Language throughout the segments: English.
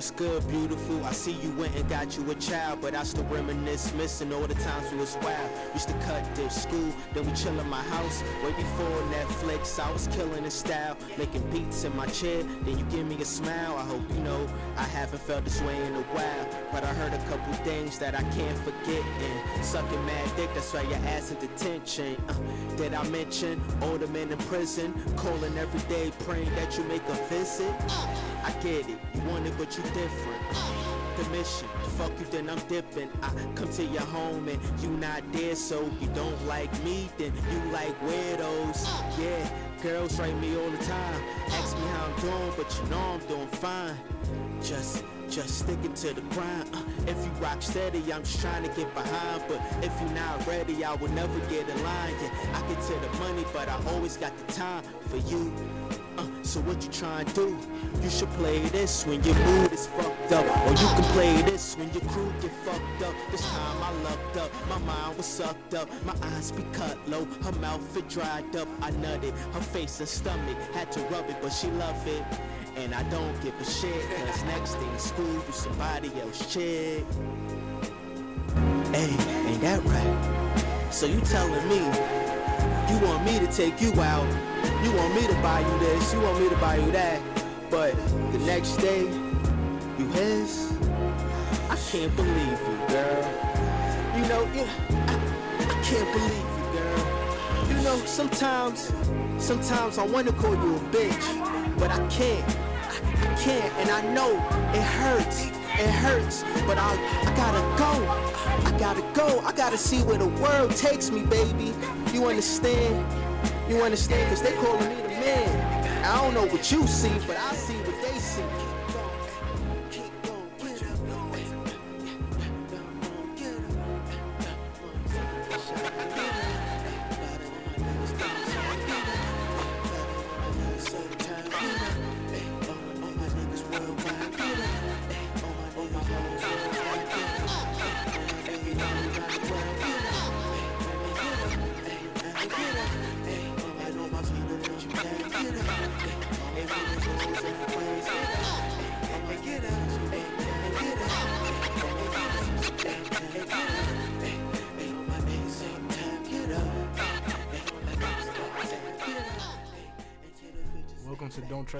What's good, beautiful? I see you went and got you a child, but I still reminisce, missing all the times we was wild. Used to cut this school, then we chill in my house. Way before Netflix, I was killing in style, making beats in my chair. Then you give me a smile. I hope you know I haven't felt this way in a while, but I heard a couple things that I can't forget. And sucking mad dick, that's why your ass in detention. Uh, did I mention older men in prison, calling every day, praying that you make a visit? I get it, you want it, but you different. The mission, fuck you, then I'm dipping. I come to your home and you not there, so you don't like me, then you like weirdos. Yeah, girls write me all the time, ask me how I'm doing, but you know I'm doing fine. Just, just sticking to the grind. Uh, if you rock steady, I'm just trying to get behind. But if you're not ready, I will never get in line. Yeah, I get to the money, but I always got the time for you. Uh, so what you trying to do? You should play this when your mood is fucked up, or you can play this when your crew get fucked up. This time I lucked up, my mind was sucked up, my eyes be cut low, her mouth it dried up. I nutted, her face and stomach had to rub it, but she love it. And I don't give a shit, cause next thing school, you somebody else chick. Hey, ain't that right? So you telling me you want me to take you out? You want me to buy you this? You want me to buy you that? But the next day, you his? I can't believe you, girl. You know, yeah, I, I can't believe you, girl. You know, sometimes, sometimes I want to call you a bitch, but I can't. I, I can't, and I know it hurts. It hurts, but I, I gotta go. I gotta go. I gotta see where the world takes me, baby. You understand? You understand? Cause they calling me the man. I don't know what you see, but I see see.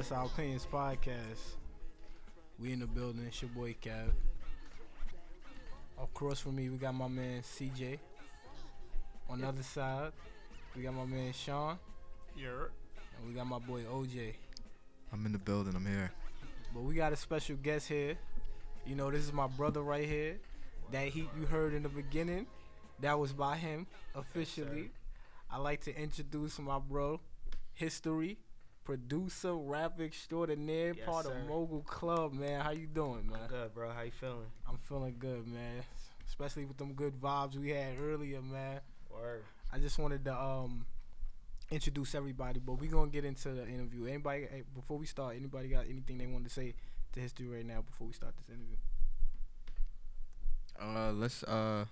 Welcome to Don't Trust Our Opinions podcast. We in the building. It's your boy Cav. Across from me, we got my man CJ. On the other side, we got my man Sean. Yeah. And we got my boy OJ. I'm in the building. I'm here. But we got a special guest here. You know, this is my brother right here. That he you heard in the beginning. That was by him officially. I like to introduce my bro, History, producer, rap extraordinaire, Yes, part sir. of Mogul Club, man. How you doing, man? I'm Good, bro. How you feeling? I'm feeling good, man. Especially with them good vibes we had earlier, man. Word. I just wanted to um introduce everybody, but we gonna get into the interview. Anybody hey, before we start, anybody got anything they want to say to history right now before we start this interview? Uh, let's uh,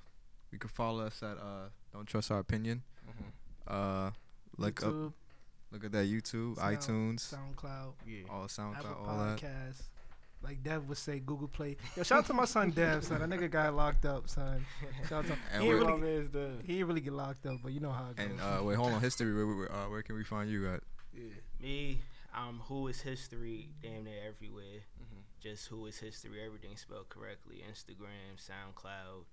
you can follow us at uh, don't trust our opinion. Uh, look up, YouTube, look at that YouTube, Sound- iTunes, SoundCloud, Yeah. all SoundCloud, Apple all that. Podcasts. Like Dev would say, Google Play. Yo, shout out to my son Dev, son. That nigga got locked up, son. Shout out to And he, we're- really, is the he ain't really get locked up, but you know how it goes. And uh, wait, hold on, history. Where, where, uh, where can we find you at? yeah. Me, I'm Who is History damn near everywhere. Mhm. Just Who is History, everything spelled correctly. Instagram, SoundCloud,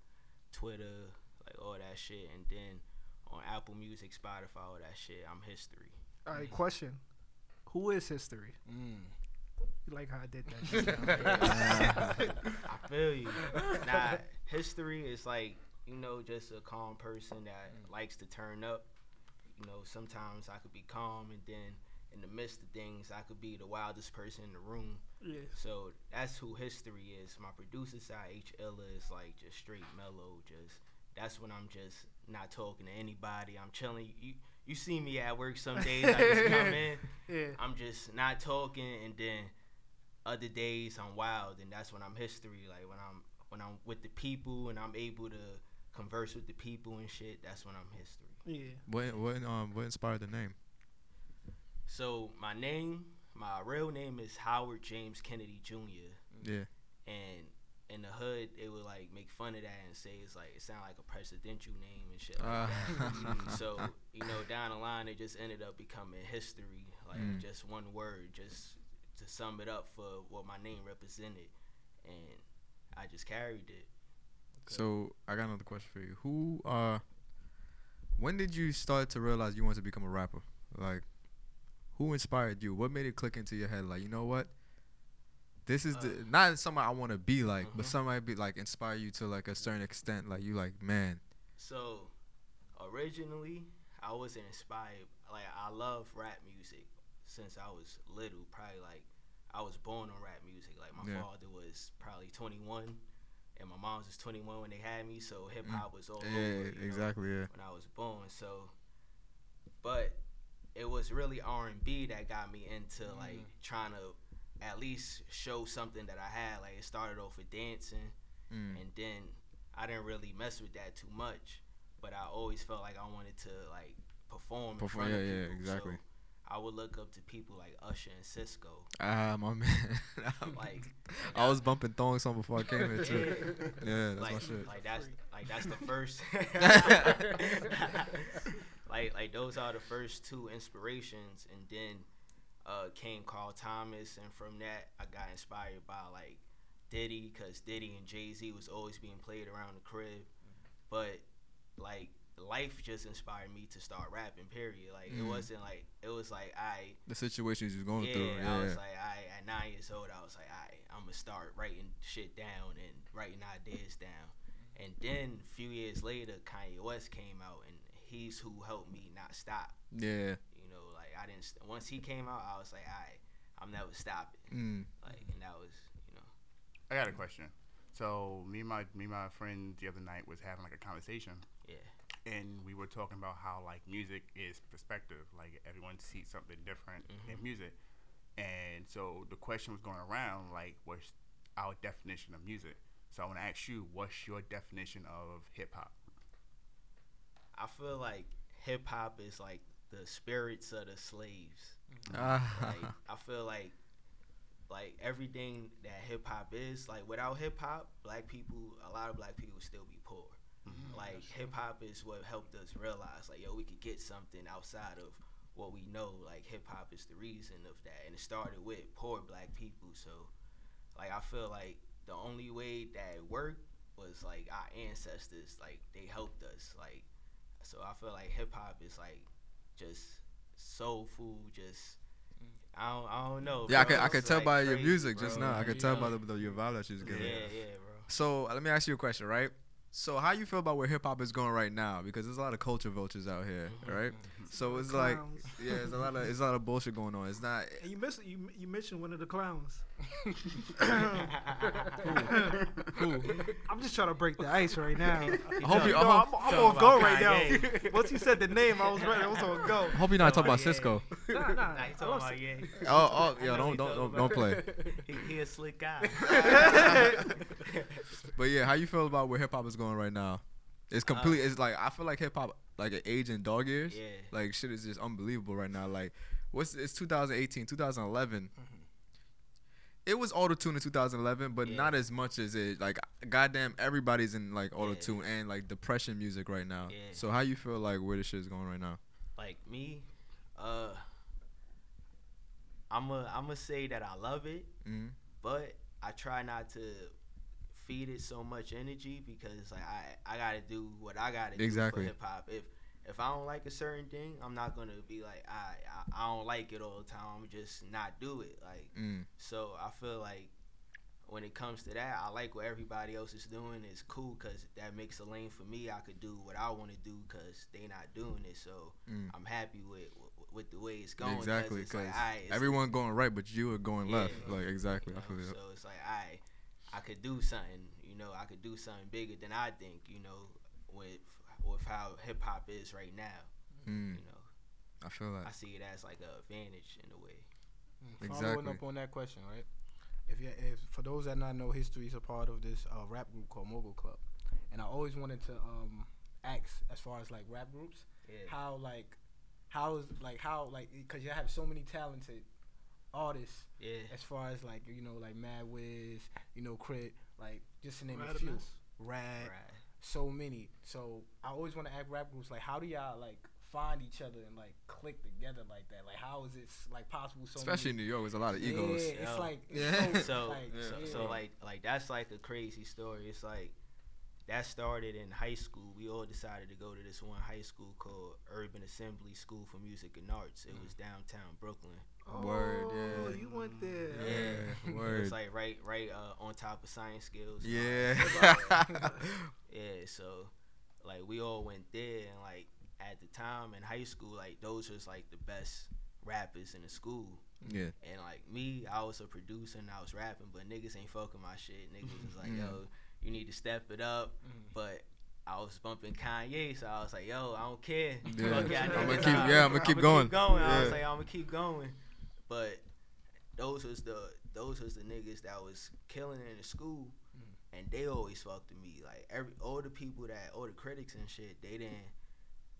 Twitter, like all that shit. And then on Apple Music, Spotify, all that shit. I'm History. All right, question: Who is history? Mm. You like how I did that? just now? I feel you. nah, history is like, you know, just a calm person that likes to turn up. You know, sometimes I could be calm and then in the midst of things I could be the wildest person in the room. yeah. So that's who history is. My producer side, H Ella, is like just straight mellow. Just that's when I'm just not talking to anybody. I'm chilling. You you see me at work some days. I just come in. Yeah. I'm just not talking, and then other days I'm wild, and that's when I'm history. Like when I'm when I'm with the people and I'm able to converse with the people and shit. That's when I'm history. Yeah. What what um what inspired the name? So my name, my real name is Howard James Kennedy Jr. Yeah. and in the hood they would like make fun of that and say it's like it sound like a presidential name and shit like that. so you know down the line it just ended up becoming history, like Mm. just one word, just to sum it up for what my name represented, and I just carried it. So I got another question for you. Who uh when did you start to realize you wanted to become a rapper? Like who inspired you? What made it click into your head like, you know what? This is the Uh, not somebody I want to be like, but Mhm. somebody be like inspire you to like a certain extent like you like, man. So originally I wasn't inspired. Like I love rap music since I was little. Probably like I was born on rap music. Like my Yeah. father was probably 21, and my mom was 21 when they had me. So hip hop was all Mm. yeah, over. you know, exactly, yeah. When I was born, so but it was really R and B that got me into like trying to at least show something that I had. Like it started off with dancing Mm. and then I didn't really mess with that too much. But I always felt like I wanted to like perform in Perform- yeah, yeah, exactly. So I would look up to people like Usher and Sisqo. Ah, my man. Like I was bumping thong song before I came here too. Yeah. Yeah, that's like, my shit. like that's like that's the first. like like those are the first two inspirations, and then uh, came Carl Thomas, and from that I got inspired by like Diddy, cause Diddy and Jay Z was always being played around the crib, but like life just inspired me to start rapping. Period. Like it Mm. wasn't like it was like I the situations you was going yeah, through. I was like, I at nine years old, I was like, I I'm gonna start writing shit down and writing ideas down. And then a few years later, Kanye West came out, and he's who helped me not stop. yeah. You I didn't. St- once he came out, I was like, I I'm never stopping. Mm. Like, and that was, you know, I got a question. So me and my me and my friend the other night was having like a conversation, yeah, and we were talking about how like music is perspective. Like everyone sees something different in Mhm. music, and so the question was going around like, what's our definition of music? So I want to ask you, what's your definition of hip hop? I feel like hip hop is like the spirits of the slaves. Ah. like I feel like like everything that hip hop is, like without hip hop, black people a lot of black people would still be poor. Like hip hop is what helped us realize like yo we could get something outside of what we know. Like hip hop is the reason of that and it started with poor black people. So like I feel like the only way that it worked was like our ancestors, like they helped us. Like so I feel like hip hop is like just soul food, just I don't, I don't know. Yeah, I bro. could I could tell like, by your crazy, music just now. I could tell by the, the your vibe that you was Yeah, giving. yeah, bro. So let me ask you a question, right? So how you feel about where hip hop is going right now? Because there's a lot of culture vultures out here, Mhm. right? So it's like, yeah, there's a lot of it's a lot of bullshit going on. It's not. And you missed you you mentioned one of the clowns. Who? I'm just trying to break the ice right now. I hope you. No, I I'm, hope, I'm on go about right now. Once you said the name, I was ready. I was on go. I hope you're not talking about Sisqo. Nah, nah. Nah, he I talking about oh, yeah. Oh, oh, I yeah, don't don't don't, don't play. He, he a slick guy. But yeah, how you feel about where hip hop is going right now? It's complete. it's like I feel like hip hop like an age in dog years. yeah. Like shit is just unbelievable right now. Like what's it's 2018, 2011. It was auto tune in 2011, but Yeah. not as much as it. Like goddamn, everybody's in like auto Yeah. tune and like depression music right now. Yeah. So how you feel like where the shit is going right now? like me, uh, I'm a I'm gonna say that I love it, hmm but I try not to feed it so much energy because like I I gotta do what I gotta Exactly. do for hip hop. If if I don't like a certain thing, I'm not gonna be like I I, I don't like it all the time. I'm just not do it. Like Mm. so, I feel like when it comes to that, I like what everybody else is doing. It's cool because that makes a lane for me. I could do what I want to do because they not doing it. So Mm. I'm happy with with the way it's going. Exactly, like, because it's- everyone going right, but you are going Yeah. left. Like exactly, you I feel. So it's like I, I could do something. You know, I could do something bigger than I think. You know, with with how hip hop is right now. Mm. You know, I feel like I see it as like an advantage in a way. Following Exactly. up on that question, right? If you, if for those that not know, history is a part of this uh, rap group called Mogul Club, and I always wanted to um, ask as far as like rap groups, Yeah. how like how is like how like because you have so many talented artists Yeah. as far as like you know like Mad Wiz, you know Crit, like just to name a few. Radimus. Rad, so many. So I always want to ask rap groups like, how do y'all like find each other and like click together like that? Like, how is it like possible? So Especially in New York, there's a lot of egos. Yeah, it's Yo. like Yeah. So, like, yeah. so like like that's like a crazy story. It's like that started in high school. We all decided to go to this one high school called Urban Assembly School for Music and Arts. It mm. was downtown Brooklyn. Word, Oh, yeah. you went there. Yeah, It word. was like right right uh, on top of science skills. Yeah. yeah, so like we all went there and like at the time in high school, like those was like the best rappers in the school. yeah. And like me, I was a producer and I was rapping, but niggas ain't fucking my shit. Niggas was like, yo, you need to step it up. But I was bumping Kanye, so I was like, yo, I don't care. Yeah. Fuck y'all I'ma niggas. keep- I- yeah, I'ma keep going. I was like, I'm gonna keep going. But those was the those was the niggas that was killing it in the school, and they always fucked with me. Like every all the people that all the critics and shit, they didn't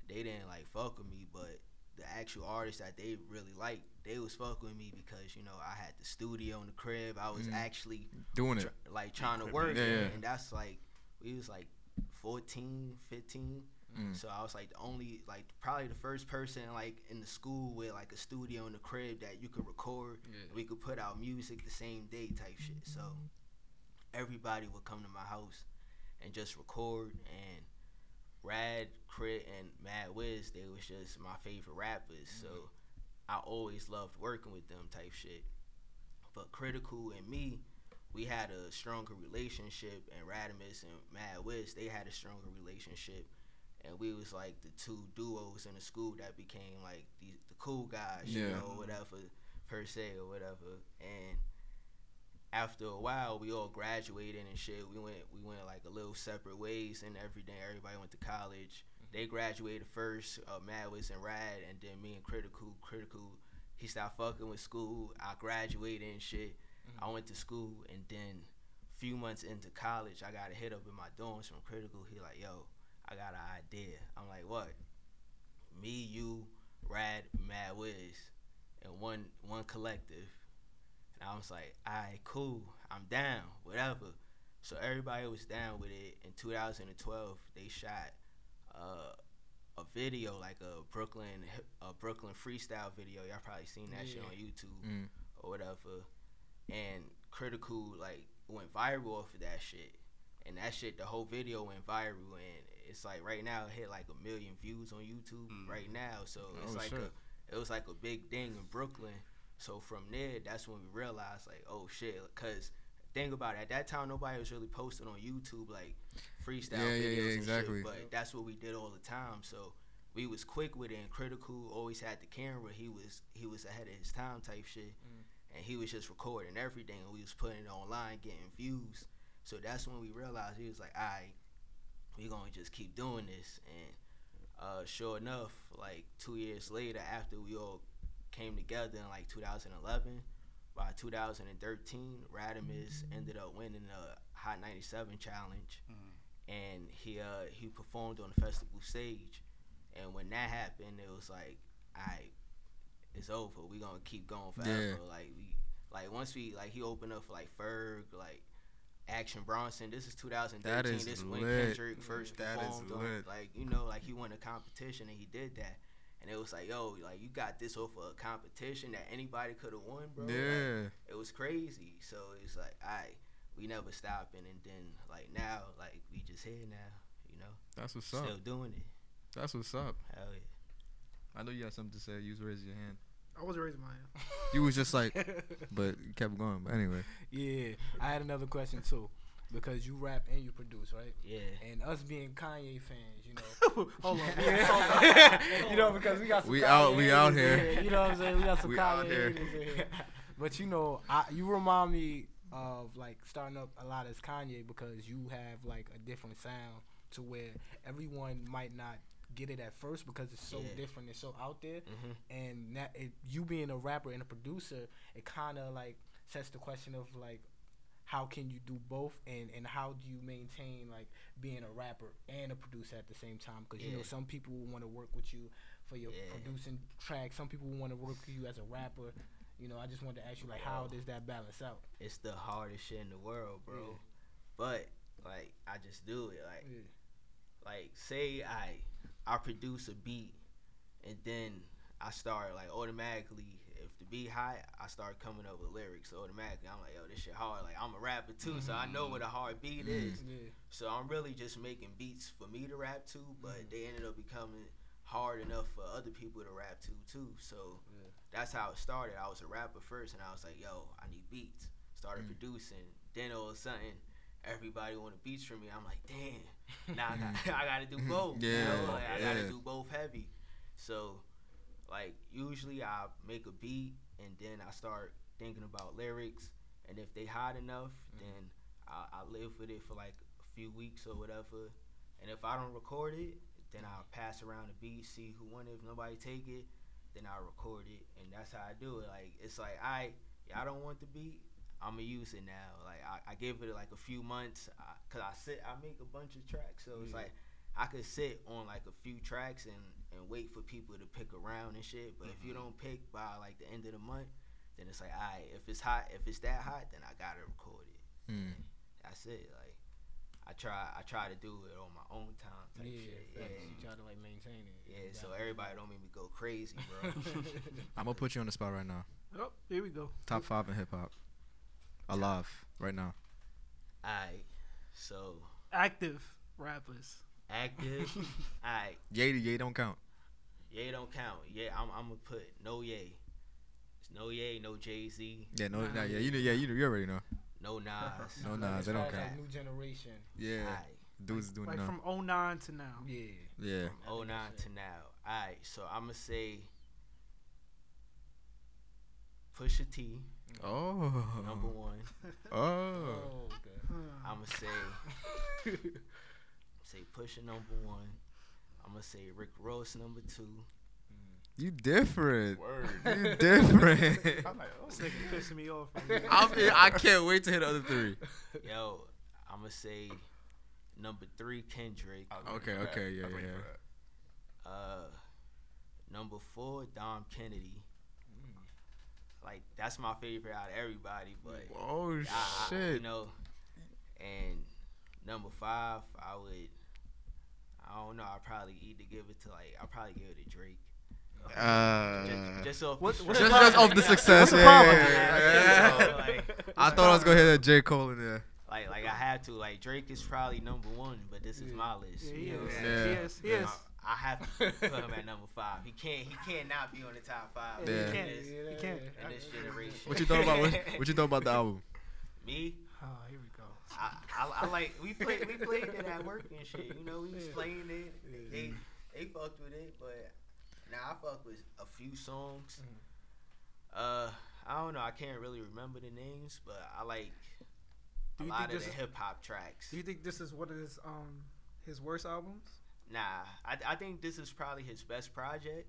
they didn't like fuck with me, but the actual artists that they really liked, they was fucking with me because you know I had the studio in the crib. I was Mm. actually Doing it. like trying to work, Yeah, and, yeah. and that's like we was like 14, 15. Mm. So I was like the only, like probably the first person like in the school with like a studio in the crib that you could record. Yeah. We could put out music the same day type shit. So everybody would come to my house and just record. And Rad, Crit, and Mad Wiz, they was just my favorite rappers. So I always loved working with them type shit. But Critical and me, we had a stronger relationship, and Radimus and Mad Wiz, they had a stronger relationship, and we was like the two duos in the school that became like the the cool guys, you know, whatever per se or whatever. And after a while, we all graduated and shit. We went we went like a little separate ways, and everything. Everybody went to college. They graduated first, uh, Mad Wiz and Rad, and then me and Critical. Critical, he stopped fucking with school. I graduated and shit. I went to school, and then a few months into college, I got a hit up in my dorms from Critical. He like, yo, I got an idea. I'm like, what? Me, you, Rad, Mad Wiz, and one one collective. And I was like, alright, cool. I'm down, whatever. So everybody was down with it. In 2012, they shot uh, a video, like a Brooklyn a Brooklyn freestyle video. Y'all probably seen that shit on YouTube Mm. or whatever. And Critical like went viral off of that shit. And that shit, the whole video went viral, and it's like right now it hit like a million views on YouTube Mm. right now. So it's Oh, like shit. a, it was like a big thing in Brooklyn. So from there, that's when we realized like, oh shit, because think about it, at that time nobody was really posting on YouTube like freestyle Yeah, yeah, videos yeah, and exactly. shit. But that's what we did all the time. So we was quick with it and critical. Always had the camera. He was he was ahead of his time type shit, and he was just recording everything. And we was putting it online, getting views. So that's when we realized he was like, all right, we gonna just keep doing this. And uh, sure enough, like two years later, after we all came together in like 2011, by 2013, Radimus ended up winning the Hot 97 challenge, and he uh, he performed on the festival stage. And when that happened, it was like, I, it's over. We gonna keep going forever. Yeah. Like we, like once we like he opened up for like Ferg, like Action Bronson. This is 2013. That is this is when lit. Kendrick first That performed. on, like you know, like he won a competition and he did that. And it was like, yo, like you got this off of a competition that anybody could have won, bro. Like, Yeah. it was crazy. So it's like, I we never stopping, and then like now, like we just here now, you know, That's what's up. still doing it. That's what's up. Hell yeah. I know you had something to say. You was raising your hand. I was raising my hand. You was just like, but you kept going. But anyway, Yeah, I had another question too, because you rap and you produce, right? Yeah. And us being Kanye fans, you know, Hold on. yeah, you know, because we got some We Kanye out- we out haters here. You know what I'm saying? We got some We Kanye out here. haters in here. But you know, I, you remind me of like starting up a lot as Kanye because you have like a different sound to where everyone might not get it at first because it's so Yeah. different and so out there. hmm And that it, you being a rapper and a producer, it kind of like sets the question of like how can you do both and and how do you maintain like being a rapper and a producer at the same time because you know some people want to work with you for your Yeah. producing tracks some people want to work with you as a rapper You know, I just wanted to ask you like, how does that balance out? It's the hardest shit in the world, bro. Yeah. But like, I just do it. Like, Yeah. like say I I produce a beat and then I start like automatically if the beat hot I start coming up with lyrics automatically. I'm like yo this shit hard. Like I'm a rapper too so I know what a hard beat is. Yeah. so I'm really just making beats for me to rap to but they ended up becoming hard enough for other people to rap to too. So Yeah. that's how it started. I was a rapper first and I was like yo I need beats. Started Mm. producing. Then all of a sudden everybody wanted beats from me. I'm like damn now I, got, mm. I gotta do both. You know? like, I gotta do both heavy. So, like, usually I make a beat and then I start thinking about lyrics. And if they hot enough, mm. then I, I live with it for like a few weeks or whatever. And if I don't record it, then I'll pass around the beat, see who won it. If nobody take it, then I'll record it. And that's how I do it. Like, it's like, I, I don't want the beat. I'm gonna use it now. Like I, I give it like a few months, I, cause I sit, I make a bunch of tracks, so it's Yeah. like I could sit on like a few tracks and and wait for people to pick around and shit. But if you don't pick by like the end of the month, then it's like, alright, if it's hot, if it's that hot, then I gotta record it. Mm. That's it. Like I try, I try to do it on my own time type Yeah, shit. Yeah, You try to like maintain it. yeah. So everybody don't make me go crazy, bro. I'm gonna put you on the spot right now. Oh, here we go. Top five in hip hop. Alive right now. alright. So Active rappers. active. alright. Yay to yay don't count. Ye don't count. Yeah, I'm, I'm gonna put no Ye. It's no Ye, no Jay Z, Yeah, no, Nah, nah, yeah, yeah. you know, yeah, you, you already know. no Nas. No Nas, they don't count. New generation. Yeah, Aight, dudes doing Like now. from 09 to now. Yeah. Yeah, Oh nine to now. Alright, so I'm gonna say Pusha T, oh, number one. oh, Oh, okay. I'm gonna say say Pusha number one. I'm gonna say Rick Ross number two. you different. Word. You different. I'm like, oh, This nigga pissing me off. I'm, I can't wait to hit the other three. Yo, I'm gonna say number three Kendrick. I was waiting Okay, okay, yeah, was waiting yeah. Uh, number four Dom Kennedy. Like that's my favorite out of everybody, but Oh I- I- shit. you know. And number five, I would. I don't know. I probably either give it to like. I'll probably give it to Drake. Uh, Just, just off. What- the what's just, just off the success. What's the yeah, problem? yeah, Yeah, yeah, you yeah. know, like, I thought I was gonna hit a J Cole in there. like, like I had to. Like Drake is probably number one, but this is Yeah. my list. Yeah, he you know what is. I'm Yeah. saying? He is. He Yeah. is. I, I have to put him at number five. He can't. He can't not be on the top five. Yeah, Yeah. he can't. He can't. in this generation. What you thought about what, what you thought about the album? Me? Oh, here we go. I, I, I like we played we played it at work and shit. You know, we was playing it. They they fucked with it, but now I fuck with a few songs. Uh, I don't know. I can't really remember the names, but I like Do a you lot think of the this is- hip hop tracks. Do you think this is one of his um his worst albums? Nah, I, I think this is probably his best project,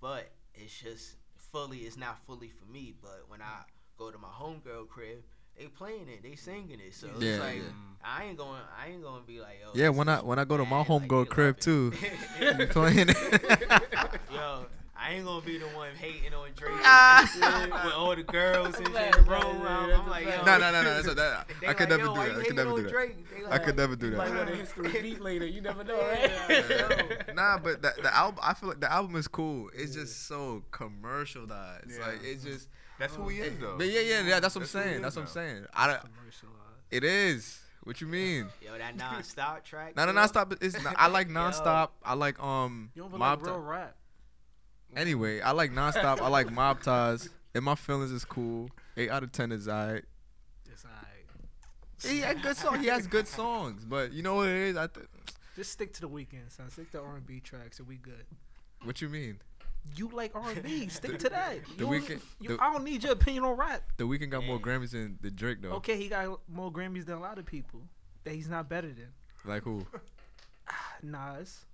but it's just fully it's not fully for me. But when I go to my homegirl crib, they playing it, they singing it, so Yeah, it's like yeah. I ain't going I ain't gonna be like yo. Yeah, when I when I go to my bad, like, homegirl crib too, playing it. yo, I ain't gonna be the one hating on Drake Ah. with all the girls and shit in Right, the room. I'm, I'm like, yo. no, no, no, no. That's what that, I could like, never do that. I could never do that. Drake? I could never do You might that. want a history beat later. You never know, Yeah, right? nah, but the, the album, I feel like the album is cool. It's just so commercialized. Yeah. Like it's just. That's who he is, though. But yeah, yeah, yeah. That's what I'm That's who he saying. is That's what I'm saying. I don't, Commercialized. it is. What you mean? Yo, that non-stop track. No, no, bro. nonstop. It's not, I like Yo. nonstop. I like um You don't feel mob. like real rap. Anyway, I like nonstop. I like mob ties. And my feelings is cool. Eight out of ten is alright. It's alright. He had good song. He has good songs, but you know what it is? I th- Just stick to the Weeknd, son. Stick to R and B tracks, and we good. what you mean? You like R and B? Stick to that. The You- Weeknd- you- the- I don't need your opinion on rap. The Weeknd got more Grammys than the Drake though. Okay, he got more Grammys than a lot of people. That he's not better than Like who? Nas.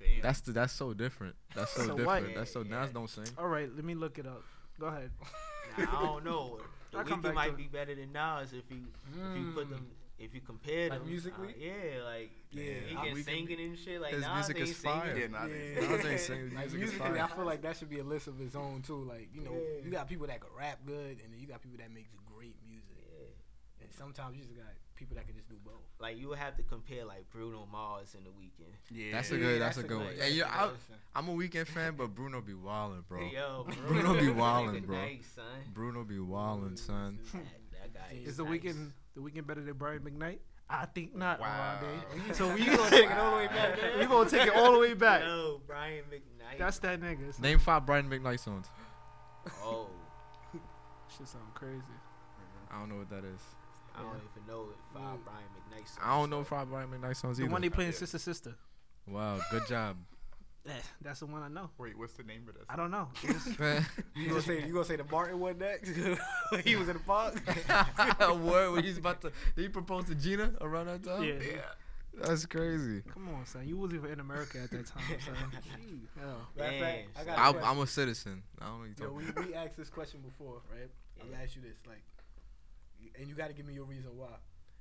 Damn. That's the, that's so different. That's so, So different. what? That's so Yeah, Nas yeah. don't sing. All right, let me look it up. Go ahead. Nah, I don't know. The I'll Weeknd might be better than Nas if you if you put Mm. them if you compare Like them, musically? uh, yeah, like Yeah, he can we can- singing and shit. Like his Nas music ain't is fire. singing. Yeah, nah, Yeah. Nas ain't saying Like music is musically, I feel like that should be a list of its own too. Like you know, Yeah. you got people that can rap good, and then you got people that makes great music. Yeah. And sometimes you just got people that can just do both. Like you would have to compare like Bruno Mars in the Weeknd. Yeah. That's a good. That's, a good good- one. that's And a you, good I, I'm a Weeknd fan, but Bruno be wildin', bro. Yo, Bruno be that wildin', bro. Nice, son. Bruno be wildin', son. That, that guy Is Is the nice. Weeknd the Weeknd better than Brian McKnight? I think not. Wow. Rondé. So we gonna take it all the way back. We gonna take it all the way back. Yo, Brian McKnight. That's that nigga. son. Name five Brian McKnight songs. oh, Shit sound crazy. I don't know what that is. I don't even know if five Yeah. Brian McKnight. Songs, I don't know though. five Brian McKnight songs either. The one they play in Yeah. Sister Sister. wow, good job. Eh, That's the one I know. Wait, what's the name of this? I don't know. It's- You gonna say you gonna say the Martin one next? he was in the park. Word when he's about to. Did he propose to Gina around that time? yeah. That's crazy. Come on, son. You wasn't even in America at that time, son. Gee, hell. Matter of fact, I Damn, got a I'm. I'm a citizen. I don't know what Yo, you're we, talking we asked this question before, right? I'm gonna ask you this, like, and you got to give me your reason why.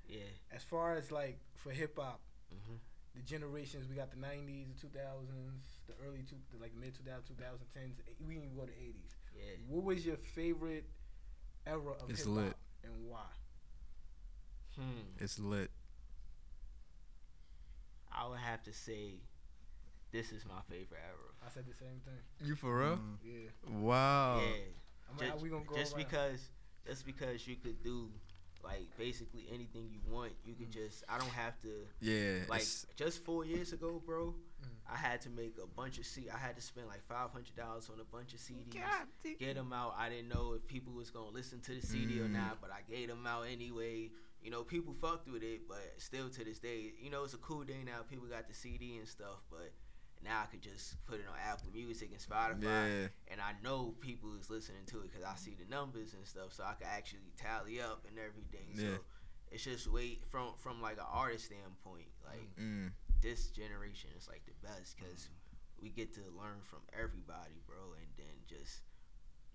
Yeah. As far as like for hip hop, Mhm. the generations we got the '90s, the 2000s, the early two, the, like mid 2000s, 2010s. We can even go to '80s. Yeah. What was your favorite era of It's hip lit. hop and why? Hmm. It's lit. I would have to say, this is my favorite era. I said the same thing. You for real? Mm. Yeah. Wow. yeah. I'm Just, like, we gonna go just because, just because you could do, like basically anything you want. You could just. I don't have to. Yeah. Like just four years ago, bro, Mm. I had to make a bunch of C. I had to spend like five hundred dollars on a bunch of CDs. God. Get them out. I didn't know if people was gonna listen to the CD or Mm. not, but I gave them out anyway. You know, people fucked with it, but still to this day, you know, it's a cool day now. People got the CD and stuff, but now I could just put it on Apple Music and Spotify, yeah. and I know people is listening to it because I see the numbers and stuff, so I can actually tally up and everything. Yeah. So it's just wait from from like an artist standpoint, like Mm. this generation is like the best because we get to learn from everybody, bro, and then just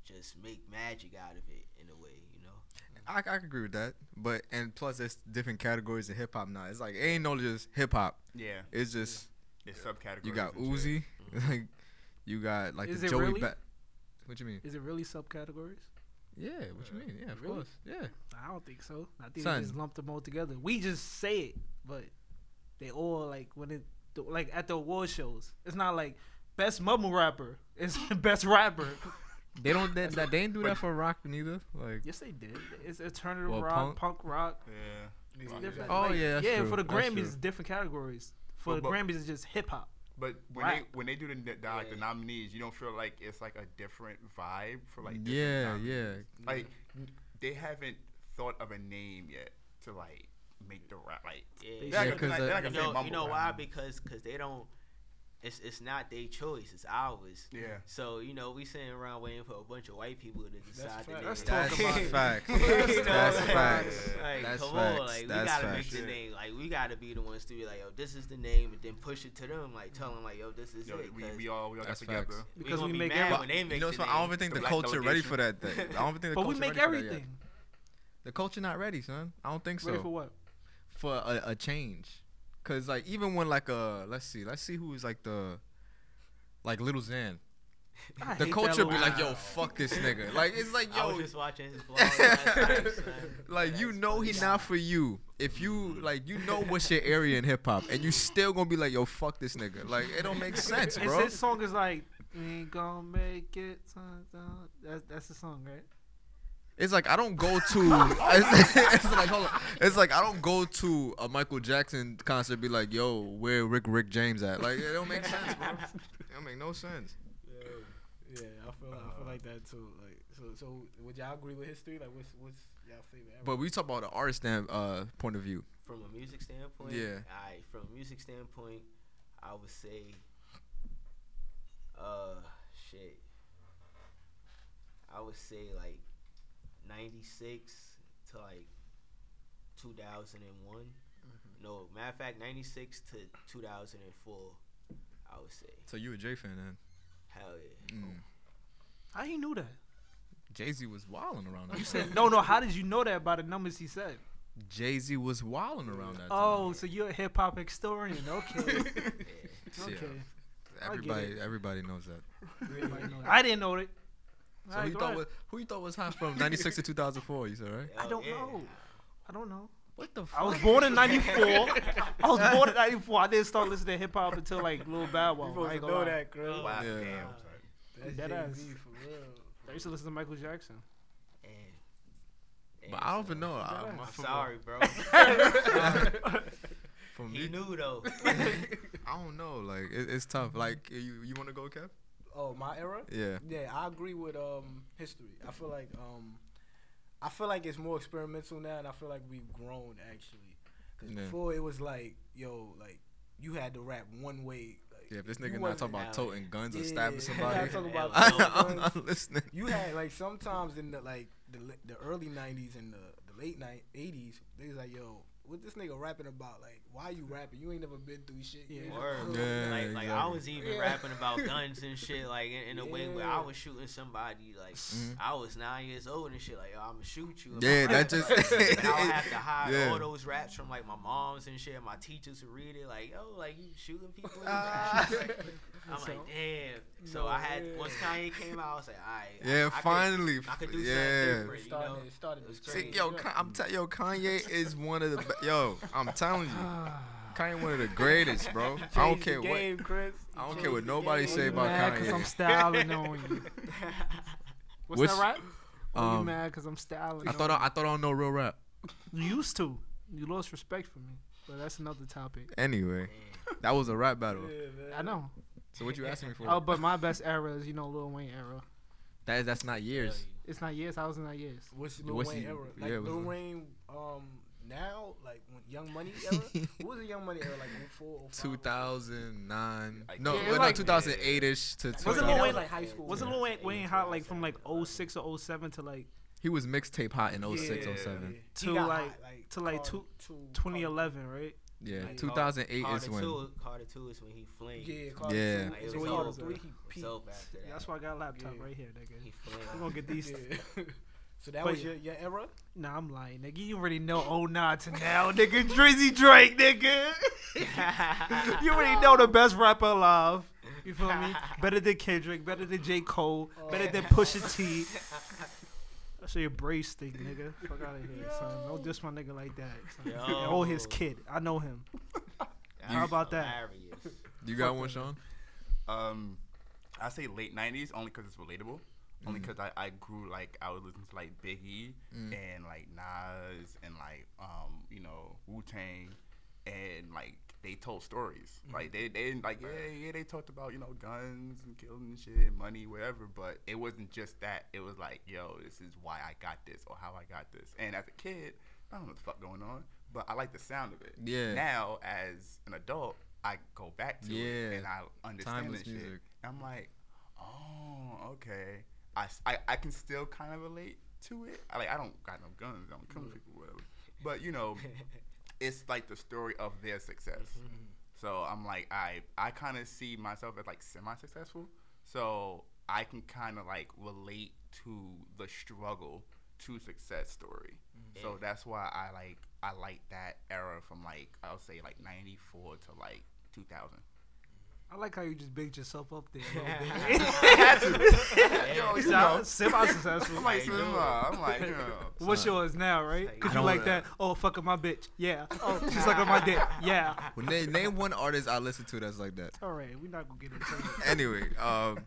just make magic out of it in a way, you know. I, I agree with that. But and plus there's different categories of hip hop now. It's like it ain't no just hip hop. Yeah. It's just It's subcategories. you got and shit. Uzi, mm-hmm. like you got like Is the it Joey really? Ba- What you mean? Is it really subcategories? Yeah, what you uh, mean? Yeah, of Really? course. Yeah. I don't think so. I think Son. they just lumped them all together. We just say it, but they all like when it like at the award shows. It's not like best mumble rapper. It's best rapper. They don't they, that they ain't do that for rock neither. Like Yes, they did. It's alternative Well, rock, punk- punk, rock. Yeah. It's Rock different. Oh, yeah, that's yeah. true. For the That's Grammys, true. it's different categories. For But- the but- Grammys, it's just hip hop. But when Rap. they when they do the, the, like the nominees, you don't feel like it's like a different vibe for like different yeah, nominees. yeah. Like they haven't thought of a name yet to like make the rap like. Yeah, They're Yeah, 'cause, they're uh, not you know, you know why? Because cause they don't. It's it's not their choice. It's ours. Yeah. So you know, we sitting around waiting for a bunch of white people to decide the fact. name. That's talk about facts. That's talk facts. Like, That's come facts. on, like That's we gotta facts. make the Yeah. name. Like we gotta be the ones to be like, yo, this is the name, and then push it to them. Like tell them like, yo, this is Yo, it. we, 'cause we all we all got That's together. facts. we Because gonna we be make mad every- when they make You know, the what's name. I don't even think The the, black culture ready delegation. for that. Thing. I don't even think the But we culture make ready for that yet. everything. The culture not ready, son. I don't think so. Ready for what? for a, a change. Cause like even when like uh let's see let's see who's like the like Lil Xan. I The culture be like yo fuck this nigga. Like it's like I was yo just watching his vlog like you know he not for you. If you like you know what's your area in hip hop and you still gonna be like yo fuck this nigga. Like it don't make sense, It's, bro. his song is like, we ain't gonna make it. son, son." That's that's the song, right? It's like I don't go to. It's, it's like hold on. It's like I don't go to a Michael Jackson concert. and Be like, yo, where Rick Rick James at? Like it don't make sense, bro. It don't make no sense. Yeah, yeah I feel like, I feel like that too. Like so so would y'all agree with history? Like what's what's y'all favorite era? But we talk about the artist stand, uh, point of view. From a music standpoint, Yeah. Alright, from a music standpoint, I would say, uh, shit. I would say like '96 to like 2001. No, matter of fact, '96 to 2004. I would say, So you a J fan then? hell yeah. Mm. How you knew that? Jay Z was wilding around. You that said no, no. How did you know that by the numbers he said? Jay Z was wilding around that time. Oh, so you're a hip hop historian? Okay, Yeah, okay. I get everybody, everybody knows that. Everybody know that. I didn't know it. So Alright, who you thought ahead. was, who you thought was hot from '96 to 2004? You said right? I don't yeah. know. I don't know. What the? Fuck? I was born in '94. I was born in '94. I didn't start listening to hip hop until like Lil Bow Wow. You supposed I to ain't gonna know lie. that, Chris. Wow, Yeah. damn. That's Dead ass. For real. I used to listen to Michael Jackson. And- But and I don't so- even know. I, Deadass. I'm I'm from, sorry, bro. From he knew though. I don't know. Like it, it's tough. Like you, you want to go, Kev? Oh, my era? Yeah. Yeah, I agree with um history. I feel like um I feel like it's more experimental now, and I feel like we've grown actually. Cause Yeah. before it was like, yo, like you had to rap one way. Like, Yeah, if this nigga not talking about out toting guns or stabbing yeah, somebody, talking about I'm not listening. You had like sometimes in the like the the early '90s and the the late night '80s, they was like, yo, what this nigga rapping about? Like, why you rapping? You ain't never been through shit. Yeah. ain't Word. never- Yeah, like, like I was even Yeah. rapping about guns and shit, like in, in a way where I was shooting somebody, like Mhm. I was nine years old and shit, like I'm gonna shoot you. Yeah, I that just- Like, I would have to hide Yeah. all those raps from like my moms and shit. My teachers would read it, like yo, like you shooting people. in the rap. I'm So- like, damn. So No I had way. once Kanye came out, I was like, all right. Yeah, I, I could- finally. I could do yeah. something different. You know? it started It was to See, yo, I'm tell yo, Kanye is one of the be- yo. I'm telling you, Kanye one of the greatest, bro. I don't care the what. Chris. I don't Changed care what nobody game. say about mad cause Kanye. I'm styling on you. What's Which- that rap? Oh, you Um, mad because I'm styling? I thought I, I thought I don't know real rap. you. You used to. You lost respect for me, but that's another topic. Anyway, that was a rap battle. Yeah, man. I know. So what you asking me for? Oh, but my best era is you know Lil Wayne era. That that's not years. It's not years. I was in that years. What's Lil What's Wayne he- era? Like yeah, Lil what's- Wayne, um, now like when Young Money era. what was the Young Money era? Like 04, 05? 2009. Like- No, Yeah, well, like- no, 2008ish to. Wasn't Lil Wayne was like high school. Wasn't yeah. Lil Wayne, Wayne hot like from like 06 or 07 to like He was mixtape hot in 06, Yeah. 07. He To like- hot, to like Carter two- two- 2011, right? Yeah, Like, 2008 Carter is when. Two, Carter two is when he flamed. Yeah, Carter Yeah. two. Like, it was when over. Carter three. He peaked. over after that. That's why I got a laptop Yeah. right here, he nigga. flamed. We're gonna get these. Yeah. so that But was your, your era. Nah, I'm lying, nigga. You already know 09 to now, nigga. Drizzy Drake, nigga. you already know the best rapper alive. You feel me? Better than Kendrick, better than J. Cole, better than Pusha T. That's your brace thing, nigga. Fuck out of here, son. Don't diss my nigga like that. Son. Yo. Oh, his kid. I know him. How about that? Hilarious. You got one, Sean? Um, I say late '90s only because it's relatable. Only Mm. because I, I grew like I was listening to like Biggie Mm. and like Nas and like um you know Wu Tang and like they told stories mm-hmm. like they they didn't like yeah yeah they talked about you know guns and killing and shit and money whatever but it wasn't just that it was like yo this is why I got this or how I got this and as a kid I don't know what the fuck going on but I like the sound of it Yeah. now as an adult I go back to Yeah. it and I understand Timeless this shit music. I'm like, oh, okay. I, I, I can still kind of relate to it. I like I don't got no guns, I don't kill mm-hmm. people, whatever. But you know, it's like the story of their success. Mm-hmm. So I'm like, I I kind of see myself as like semi-successful. So I can kind of like relate to the struggle to success story. Mm-hmm. So that's why I like I like that era from like I'll say like '94 to like 2000. I like how you just bigged yourself up there. Yo, You you know, sound semi-successful. I'm like, How you doing? cinema. I'm like, you know. What's Son. yours now, right? I Cause you don't- like that. Oh, fucking my bitch. Yeah. Oh, she's like on my dick. Yeah. Well, name, name one artist I listen to that's like that. All right, we're not gonna get into it. Anyway, um,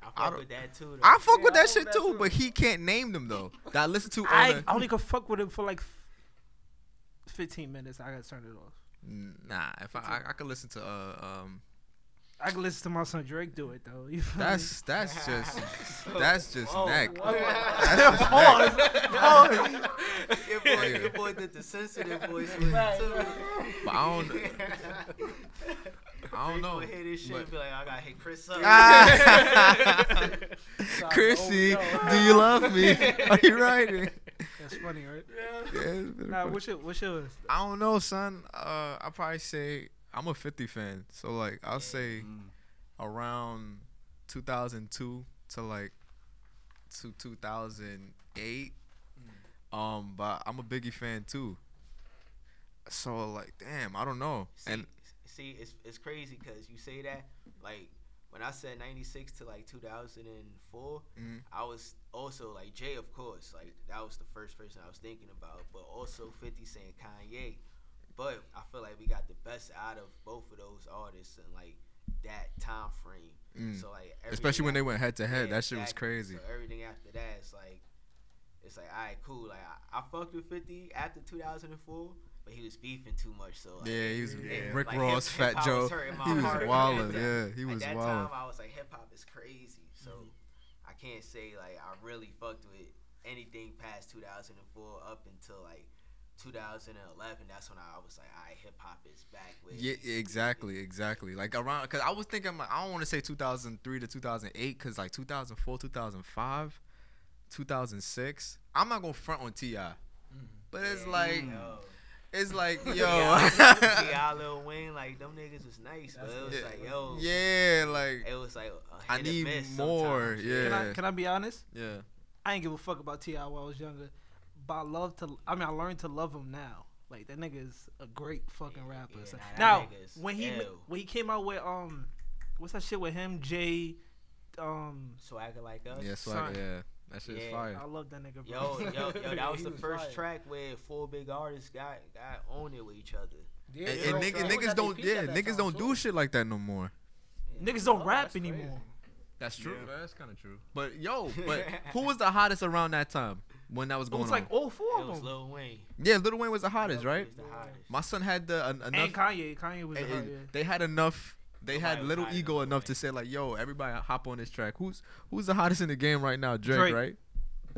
I I fuck don't- with that too. Though. I fuck Yeah, with that fuck shit with that too, too. but he can't name them though. That I listen to. on I, a- I only could fuck with him for like 15 minutes. I gotta turn it off. Nah, if I, I I could listen to uh um I can listen to my son Drake do it though. You feel that's that's just that's just Whoa. neck. Whoa. That's just neck. your boy, your boy did the sensitive voice with it too. But I don't know I don't know. Drake would hear this shit but- and be like, I gotta hit Chris up. Ah. Shout Chrissy, out to OVO. do you love me? Are you writing? That's funny, right? Yeah, it's Nah, fun. what's your, what's yours? I don't know, son. Uh, I probably say I'm a 50 fan, so like I'll say Mm. around 2002 to like to 2008. Um, but I'm a Biggie fan too. So like, damn, I don't know. See, And see, it's it's crazy because you say that like when I said '96 to like 2004, Mhm. I was also like Jay, of course, like that was the first person I was thinking about, but also 50 Cent, Kanye. But I feel like we got the best out of both of those artists and like that time frame. Mm. So like, especially when they went head to head, that shit was crazy. So everything after that, it's like, it's like, all right, cool. Like I, I fucked with Fifty after 2004, but he was beefing too much. So like, Yeah, he was Yeah. Rick like, Ross, hip- Fat hip-hop Joe. was hurting my He was heart. wildin', At that- yeah, he at was that wildin'. time, I was like, hip hop is crazy. So I can't say like I really fucked with anything past 2004 up until like 2011. That's when I was like, all right, hip hop is back. With Yeah, exactly, exactly. Like around, cause I was thinking, like, I don't want to say 2003 to 2008, cause like 2004, 2005, 2006. I'm not gonna front on T.I., mm-hmm. but it's Yeah, like, yo. it's like, yo, Yeah, T.I., Lil Wayne, like them niggas was nice, but it was Yeah. like, yo, yeah, like it was like I need more, sometimes. yeah. Can I can I be honest? yeah, I ain't give a fuck about T.I. while I was younger, but I love to. I mean, I learned to love him now. Like that nigga is a great fucking rapper. yeah, So- nah, now when he ill. when he came out with um, what's that shit with him, Jay, um, Swagger like us. yeah, swagger, Son. yeah, that shit's Yeah. fire. I love that nigga. Bro. Yo, yo, yo, that was the was first fire. track where four big artists got got on it with each other. Yeah, And, and bro, niggas, niggas don't, yeah, niggas don't do shit like that no more. Niggas don't Oh, rap that's anymore. crazy. That's true. true. That's kind of true. But yo, but who was the hottest around that time when that was It going was on? like all four It of was them. Lil Wayne. yeah, Lil Wayne was the hottest, right? was the hottest. My son had the uh, en- enough. and Kanye. Kanye was and- hot, and yeah. They had enough. They Nobody had little ego enough Wayne. to say like, "Yo, everybody hop on this track." Who's who's the hottest in the game right now? Drake, Drake. right?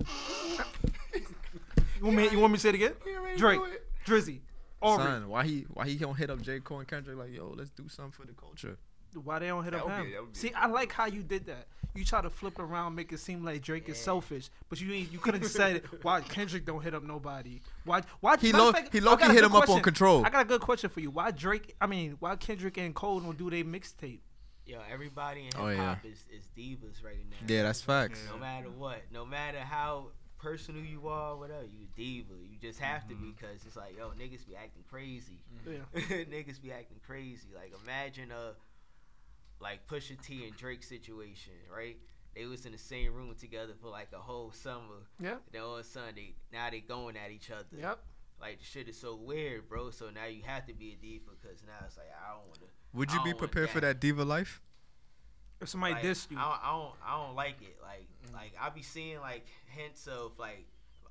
You want me? You want me to say it again? Drake, Drizzy, Aubrey. Son, why he why he don't hit up J Cole and Kendrick like, "Yo, let's do something for the culture." Why they don't hit That up would him? be- be- See, I like how you did that. You try to flip it around, make it seem like Drake is selfish, but you ain't- you could have said why Kendrick don't hit up nobody. Why? Why? He matter low fact, he I low key hit good him up on control. I got a good question for you. Why Drake? I mean, why Kendrick and Cole don't do their mixtape? Yo, everybody in hip Oh, yeah. is, is divas right now. Yeah, that's facts. No matter what, no matter how personal you are, whatever, you a diva. You just have to be because it's like, yo, niggas be acting crazy. Yeah. niggas be acting crazy. Like imagine a like Pusha T and Drake situation, right? They was in the same room together for like a whole summer. Yeah. Then all of a sudden they now they going at each other. Yep. Like the shit is so weird, bro. So now you have to be a diva because now it's like I don't want to. Would you be don't want prepared for that. that diva life? If somebody like, diss you, I don't, I don't, I don't like it. Like, like I be seeing like hints of like,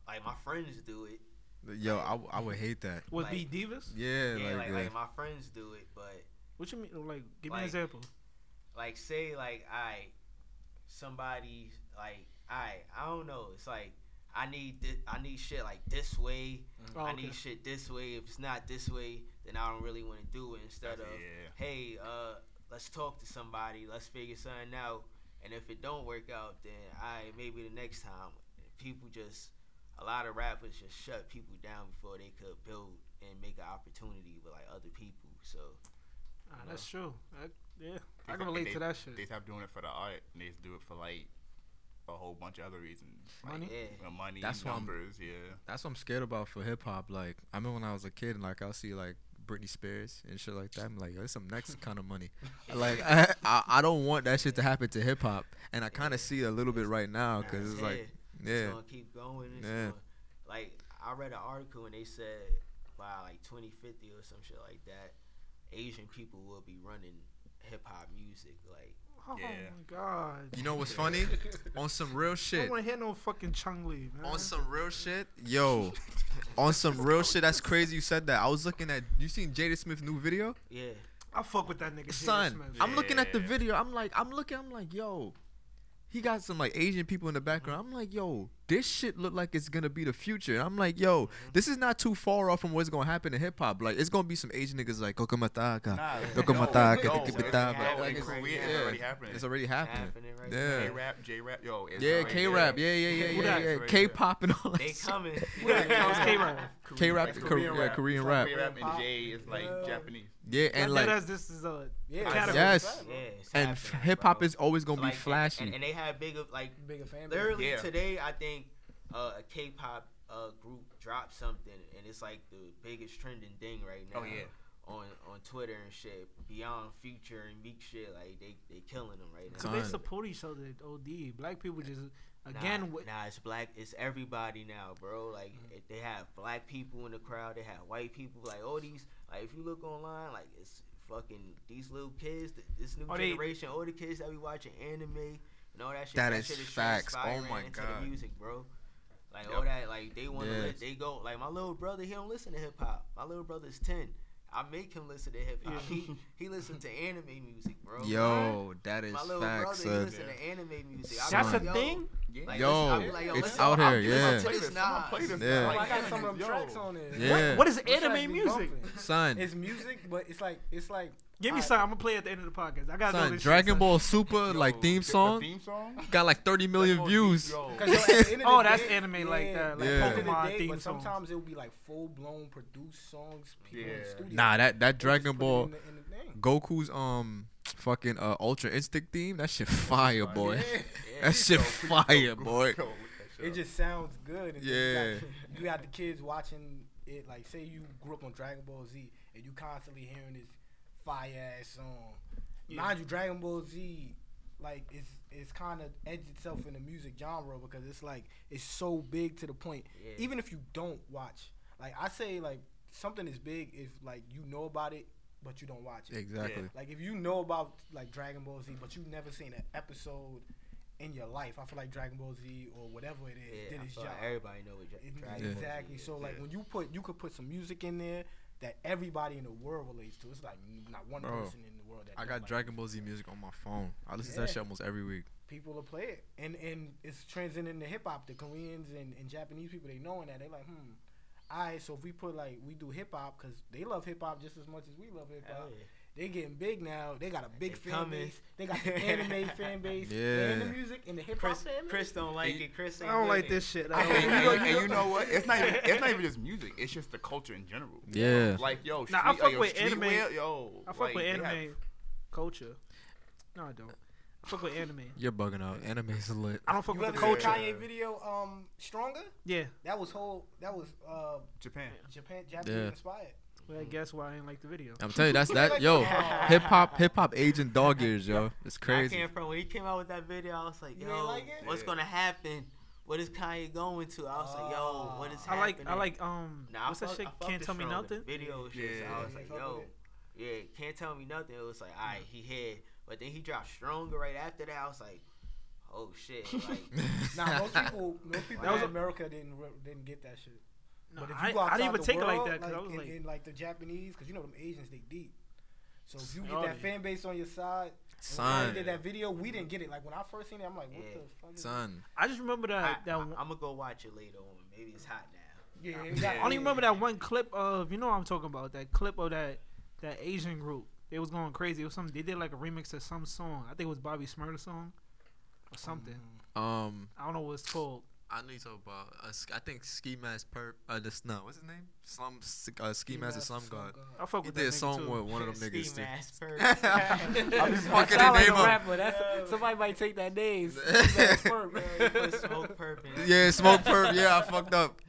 like my friends do it. Yo, I, w- I would hate that. would like- be divas. Yeah, Yeah, like, like, uh, like my friends do it, but What you mean? Like, give me an example. Like say like I, somebody like I, I don't know. It's like I need thi- I need shit like this way. Oh, I okay. need shit this way. If it's not this way, then I don't really want to do it. Instead That's- of yeah. hey, uh, let's talk to somebody. Let's figure something out. And if it don't work out, then I maybe the next time. People just a lot of rappers just shut people down before they could build and make an opportunity with like other people. So Ah, that's true. I, yeah, I They- can relate they- to that shit. They stop doing it for the art and they just do it for like a whole bunch of other reasons. Like, Money? yeah. uh, money, That's why I'm- numbers, yeah. That's what I'm scared about for hip hop. Like, I remember when I was a kid, and like I'll see like Britney Spears and shit like that. I'm like, there's some next kind of money. Like, I, I I don't want that shit to happen to hip hop, and I kind of see it a little bit right now because it's like, It's yeah, gonna keep going. It's Yeah. gonna, like I read an article and they said by like 2050 or some shit like that, Asian people will be running hip hop music. Like Oh Yeah. my god. you know what's funny? On some real shit. I don't want to hear no fucking Chung Lee, man. on some real shit, yo, on some real shit. That's crazy. You said that. I was looking at. You seen Jaden Smith's new video? yeah, I fuck with that nigga. Jaden Son, Smith. I'm looking at the video. I'm like, I'm looking. I'm like, yo, he got some like Asian people in the background. I'm like, yo, this shit look like it's gonna be the future. And I'm like, yo, mm-hmm. this is not too far off from what's gonna happen in hip hop. Like, it's gonna be some Asian niggas like Kokomataka. Nah, Dokomataka, no, tikitibitaba. it's Like, Like, it's, Korea, it's already happening. It's already happening. happening right Yeah. K rap, J rap, yo. It's Yeah, K rap. Yeah, yeah, yeah, Who yeah, that? yeah. Right K pop and all that. They coming. K-Rap. K rap, That's Korean, yeah, Korean rap. K rap and J is like Japanese. Yeah, And and like, as this is a Yeah. Yes. Yeah, and hip hop is always gonna Like, be and- flashy. and, and they have big of like bigger fan base. literally Yeah. today. I think uh, a K-pop a group drop something and it's like the biggest trending thing right now. Oh, yeah. On on Twitter and shit, Beyond Future and Meek shit, like they they killing them right now. So they support each other. at OD. Black people just Nah, again. wi- nah, it's black. It's everybody now, bro. Like Mm-hmm. it- they have black people in the crowd. They have white people. Like all these. Like if you look online, like it's fucking these little kids. This new Are they- generation, all the kids that be watching anime and all that shit. That that is shit is facts. Oh transpiring my into God. the music, bro. Like Yep. all that, like they want to, Yeah. they go. Like my little brother, he don't listen to hip hop. My little brother's ten. I make him listen to hip hop. He he listen to anime music, bro. Yo, that is my little facts. brother, he son. listen to anime music. I be That's a yo, thing. Yeah. like, Yo, listen- I be like, yo, it's listen, out I'm- here, yeah. to Play this this, someone Nas. play this. Yeah. Oh, I got some of them tracks on there. Yeah. What is Them anime music? bumping. Son, It's music, but it's like it's like. Give me Alright. some. I'm gonna play at the end of the podcast. I gotta know son, this. Dragon shit, Ball Super Yo, like theme the- the song theme song. got like 30 million views. yo. 'Cause, yo, at the end of Oh, that's day- anime like that, like Yeah. at the end of the Pokemon day, theme but songs. sometimes it'll be like full blown produced songs. People in the Yeah. studio. Nah, that that Dragon Ball in the- in the. Goku's um fucking uh Ultra Instinct theme, that shit fire, boy. Yeah. That shit Yo, fire, go, boy. go look that shit It just sounds good. And Yeah. You got, you got the kids watching it. Like, say you grew up on Dragon Ball Z and you constantly hearing this fire ass song. Yeah. Mind you, Dragon Ball Z, like, it's it's kind of edged itself in the music genre because it's like it's so big to the point. Yeah. Even if you don't watch, like, I say like something is big if like you know about it but you don't watch it. Exactly. Like if you know about like Dragon Ball Z, but you've never seen an episode in your life, I feel like Dragon Ball Z or whatever it is Yeah, did its job. like everybody know what Dra- It- Dragon Ball Z exactly. is. So like Yeah. when you put you could put some music in there that everybody in the world relates to. It's like not one Bro, person in the world that I got like Dragon Ball Z music on my phone. I listen to that shit almost every week. people will play it, and and it's transcending to hip hop. The Koreans and, and Japanese people they knowing that they like hmm. Alright, so if we put like we do hip hop because they love hip hop just as much as we love hip hop. Hell yeah. They getting big now. They got a big They fan coming. base. They got the anime fan base. Yeah. And the music and the hip hop Chris. Chris don't like it. Chris I don't like it. this shit. I And, don't- and, you know, and you know what? It's not even it's not even just music. It's just the culture in general. Yeah. Like yo, Nah, I street- fuck yo, with anime. streetwear, Yo, I fuck like, with anime have- culture. No, I don't. I fuck with anime. You're bugging out. Anime's lit. I don't fuck You with the seen culture. Kanye video um Stronger? Yeah, That was whole that was uh Japan. Japan Japanese Yeah. inspired. well, I guess why I didn't like the video. I'm telling you, that's that. Yo, hip hop, hip hop agent dog ears, yo. It's crazy. I crazy. came from when he came out with that video. I was like, yo, like what's Yeah. gonna happen? What is Kanye going to? I was like, yo, what is I like happening? I like um Nah, I what's that fuck- shit? I Can't tell me nothing. The video was just, Yeah. I was like, yo, yeah, can't tell me nothing. It was like, all right, he hit, but then he dropped stronger right after that. I was like, oh shit, like. Nah, most people most people That was in America didn't re- didn't get that shit. No, But if I, you go I outside didn't even the take it like world, that because I was in, like, in like the Japanese, because you know them Asians they deep. So if you get that fan base on your side, when Son, Kanye did that video, we didn't get it. Like when I first seen it, I'm like, what Yeah. the fuck? Is son. I just remember I, that that. I, one- am gonna go watch it later on. Maybe it's hot now. this? Yeah, Yeah. exactly. I only remember that one clip of you know what I'm talking about that clip of that that Asian group. They was going crazy. It was something they did like a remix of some song. I think it was Bobby Shmurda song or something. Um, I don't know what it's called. I need to talk about. Uh, I think Ski Mask Perp. Uh, this no, what's his name? Slum. S- Uh, Ski Mask or Slump God. I fuck He with did a song too. with one of them niggas. too. mask Perp. I'm just fucking sound their like name a up. rapper. That's somebody might take that name. Yeah, he put Smokepurpp. Yeah, Smokepurpp. Yeah, I fucked up.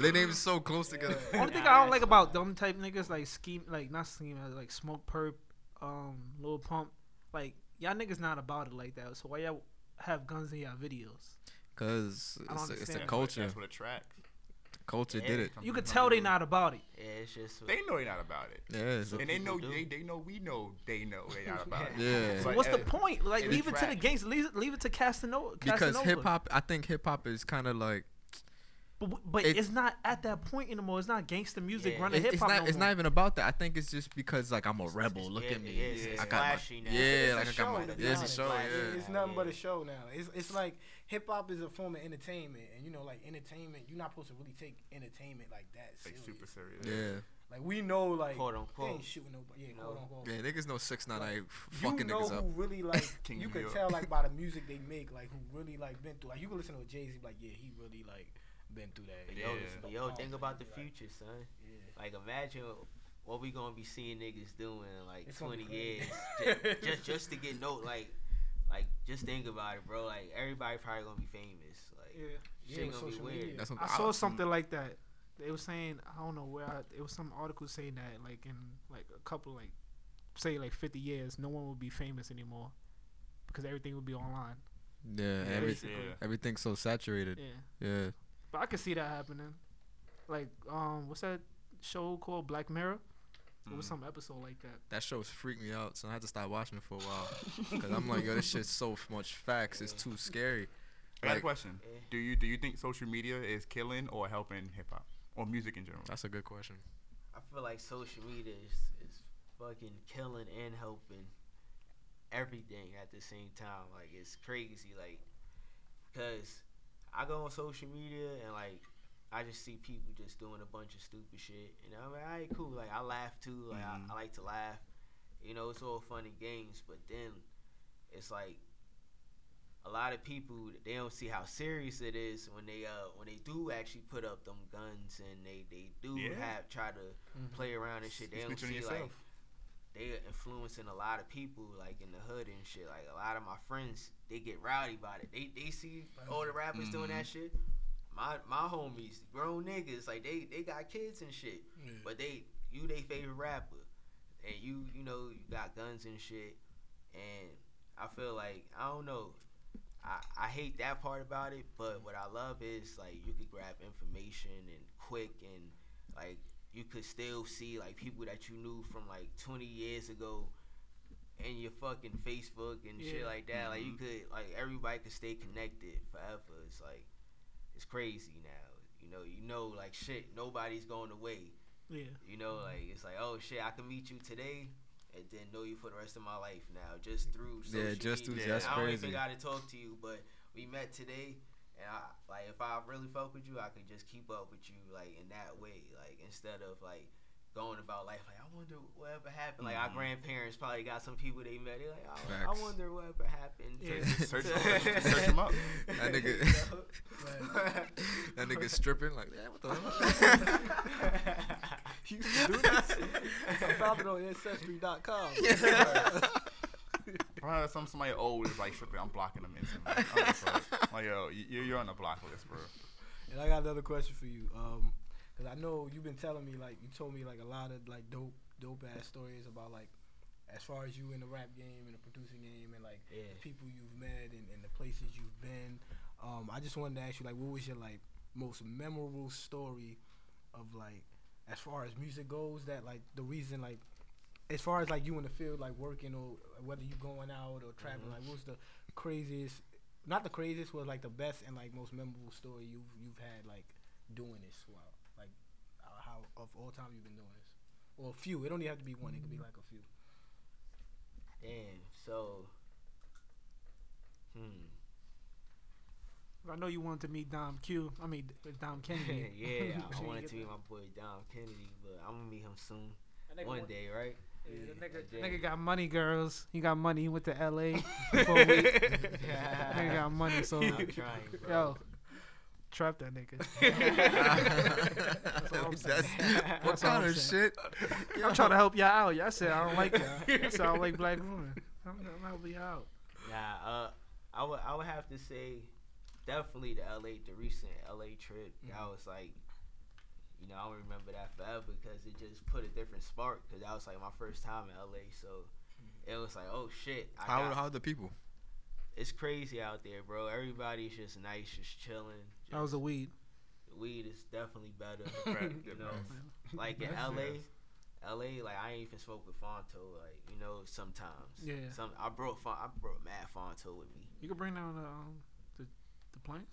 But their names so close together. Only thing Nah, I don't like about them type niggas like scheme like not scheme like Smokepurpp, um, Lil Pump, like y'all niggas not about it like that. So why y'all have guns in y'all videos? Cause it's, a, it's a culture. That's what attracts. Culture Yeah. did it. You could tell they not about it. Yeah, it's just. They know they're not about it. Yeah. It's And they know do. they, they know we know they know they're not about it. Yeah. But What's the point? Like it leave it to the attracts. gangs. Leave it, leave it to Casanova. because hip hop. I think hip hop is kind of like but, but it- it's not at that point anymore. It's not gangster music Yeah. running hip hop. not. no it's more. not even about that. I think it's just because like I'm a rebel. it's- Look yeah, at me. it is. It's I got my, flashy now. yeah, It's a like I got my. to Yeah, it's a show. Yeah. It's nothing but a show now. It's it's like hip hop is a form of entertainment, and you know, like entertainment, you're not supposed to really take entertainment like that Like super serious. Yeah. Like we know, like Quote they unquote. ain't shooting nobody. Yeah, No. quote unquote. Yeah, niggas know six nine eight you fucking know niggas up. who really like King you of can tell like by the music they make, like who really like been through. Like you can listen to a Jay Z, like yeah, he really like been through that. But Yeah. yo, but yo, think about the future, son. Yeah. Like imagine what we gonna be seeing niggas doing in like It's 20 years, just, just just to get note. Like, like just think about it, bro. Like everybody probably gonna be famous. Like, Yeah. Yeah, shit with gonna be weird. media. That's what I saw something like that. They were saying I don't know where I, it was some article saying that like in like a couple like say like 50 years no one will be famous anymore because everything will be online. Yeah, Yeah, every, yeah. everything's so saturated. Yeah, Yeah. But I could see that happening. Like um, what's that show called Black Mirror? It was Mm. some episode like that. That show's freaked me out, so I had to stop watching it for a while. Cause I'm like, yo, this shit's so much facts. It's too scary. I got a question. Yeah. Do you do you think social media is killing or helping hip hop or music in general? That's a good question. I feel like social media is, is fucking killing and helping everything at the same time. Like it's crazy. Like, cause I go on social media and like I just see people just doing a bunch of stupid shit. And I'm like, alright, cool. Like I laugh too. Like Mhm. I, I like to laugh. You know, it's all funny games. But then it's like a lot of people they don't see how serious it is when they uh when they do actually put up them guns and they they do Yeah. have try to play around and shit. They don't see yourself. like they are influencing a lot of people like in the hood and shit. Like a lot of my friends, they get rowdy about it. They they see all the rappers doing that mm-hmm. shit. My my homies, grown niggas, like they they got kids and shit, but they you they favorite rapper, and you you know you got guns and shit, and I feel like I don't know. I, I hate that part about it, but what I love is like you could grab information and quick and like you could still see like people that you knew from like 20 years ago in your fucking Facebook and shit like that. Like you mm-hmm. could like everybody could stay connected forever. It's like it's crazy now. You know, you know like shit, nobody's going away. Yeah. You know, mm-hmm. like it's like, oh shit, I can meet you today and then know you for the rest of my life now, just through social Yeah, just through- media. that's I don't crazy. even gotta talk to you, but we met today and I like if I really fuck with you, I could just keep up with you like in that way. Like instead of like going about life like I wonder whatever happened. Like our Mhm. grandparents probably got some people they met. They're like, I, I wonder whatever happened. Yeah. Search, search, search them up. That nigga, that nigga stripping like, yeah, what the hell? You used to do this? I found it on ancestry.com. Bro, some somebody old is like tripping. I'm blocking them instantly. I'm like, like, yo, you, you're on the block list, bro. And I got another question for you. Um, cause I know you've been telling me like you told me like a lot of like dope, dope ass stories about like as far as you in the rap game and the producing game and like Yeah. the people you've met and, and the places you've been. Um, I just wanted to ask you like what was your like most memorable story of like as far as music goes that like the reason like as far as like you in the field like working or whether you going out or traveling Mhm. like what's the craziest not the craziest was like the best and like most memorable story you've you've had like doing this while like uh, how of all time you've been doing this or a few it don't even have to be one it could be like a few Damn. So. Hmm. I know you wanted to meet Dom Q. I mean Dom Kennedy. yeah, Make I sure you wanted get to meet that. my boy Dom Kennedy, but I'm gonna meet him soon. One day, right? Yeah, the nigga, Yeah. nigga got money, girls. He got money. He went to L.A. for a week. nigga got money, so I'm trying, bro. yo, trap that nigga. That's all I'm saying. what That's all kind I'm of saying. shit? I'm trying to help y'all out. Y'all said I don't like y'all. Y'all said I don't like black women. I'm, I'm helping y'all out. Nah, uh, I would I would have to say definitely the LA the recent LA trip. That Mm-hmm. was like, you know, I will remember that forever because it just put a different spark. Because that was like my first time in LA, so it was like, oh shit, I How got, how the people? it's crazy out there, bro. Everybody's just nice, just chilling. That was a weed. the weed is definitely better. You know, like in LA. LA, like I ain't even smoke with Fronto, like you know. Sometimes, Yeah. Some I brought Fon- I brought Mad Fronto with me. You could bring down the um, the, the plane.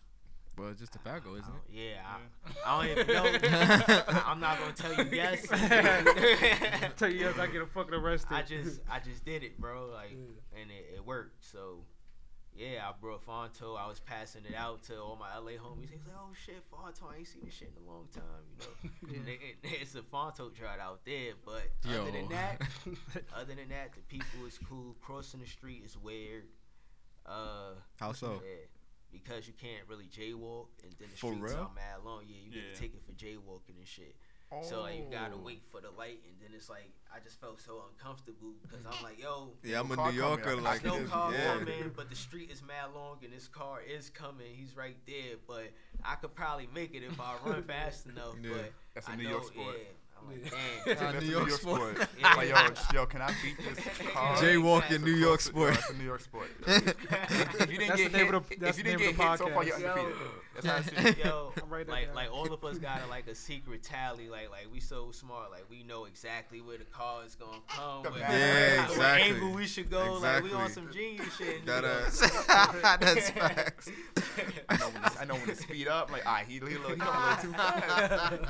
Well, it's just a tobacco, isn't Oh, it? Yeah, I, I don't even know. I'm not gonna tell you yes. Tell you yes, I get a fucking arrested. I just, I just did it, bro. Like, and it, it worked. So, yeah, I brought Fronto. I was passing it out to all my LA homies. They was like, "Oh shit, Fronto! I ain't seen this shit in a long time." You know, Yeah. They- it- it's a Fronto drought out there. But Yo. other than that, other than that, the people is cool. Crossing the street is weird. Uh, How so? yeah, because you can't really jaywalk, and then the For streets real? are mad long. Yeah, you get a ticket for jaywalking and shit. So like you gotta Oh. wait for the light, and then it's like I just felt so uncomfortable because I'm like, yo, Yeah, I'm a New Yorker. I Like, can no this- car yeah. coming, but the street is mad long and this car is coming. He's right there, but I could probably make it if I run fast enough. Yeah. But That's a I New know, York sport. Yeah, I'm like, Yeah. damn. New York sport. Yeah. Like, yo, yo, can I beat this car? Jaywalking Exactly. New York sport. That's a New York sport. if you didn't That's get the name hit, of the- if you the didn't name get of hit the so far, you're podcast. undefeated. Yo. That's how I see it. Yo, I'm writing like down. like all of us got a, like a secret tally. Like like we so smart. Like we know exactly where the car is gonna come. The what- map. Yeah, what exactly. angle we should go. Like we on some genius shit. That nigga. ass. That's facts. I know when to, I know when to speed up. Like, ah, he, he, a little, he going a little too fast.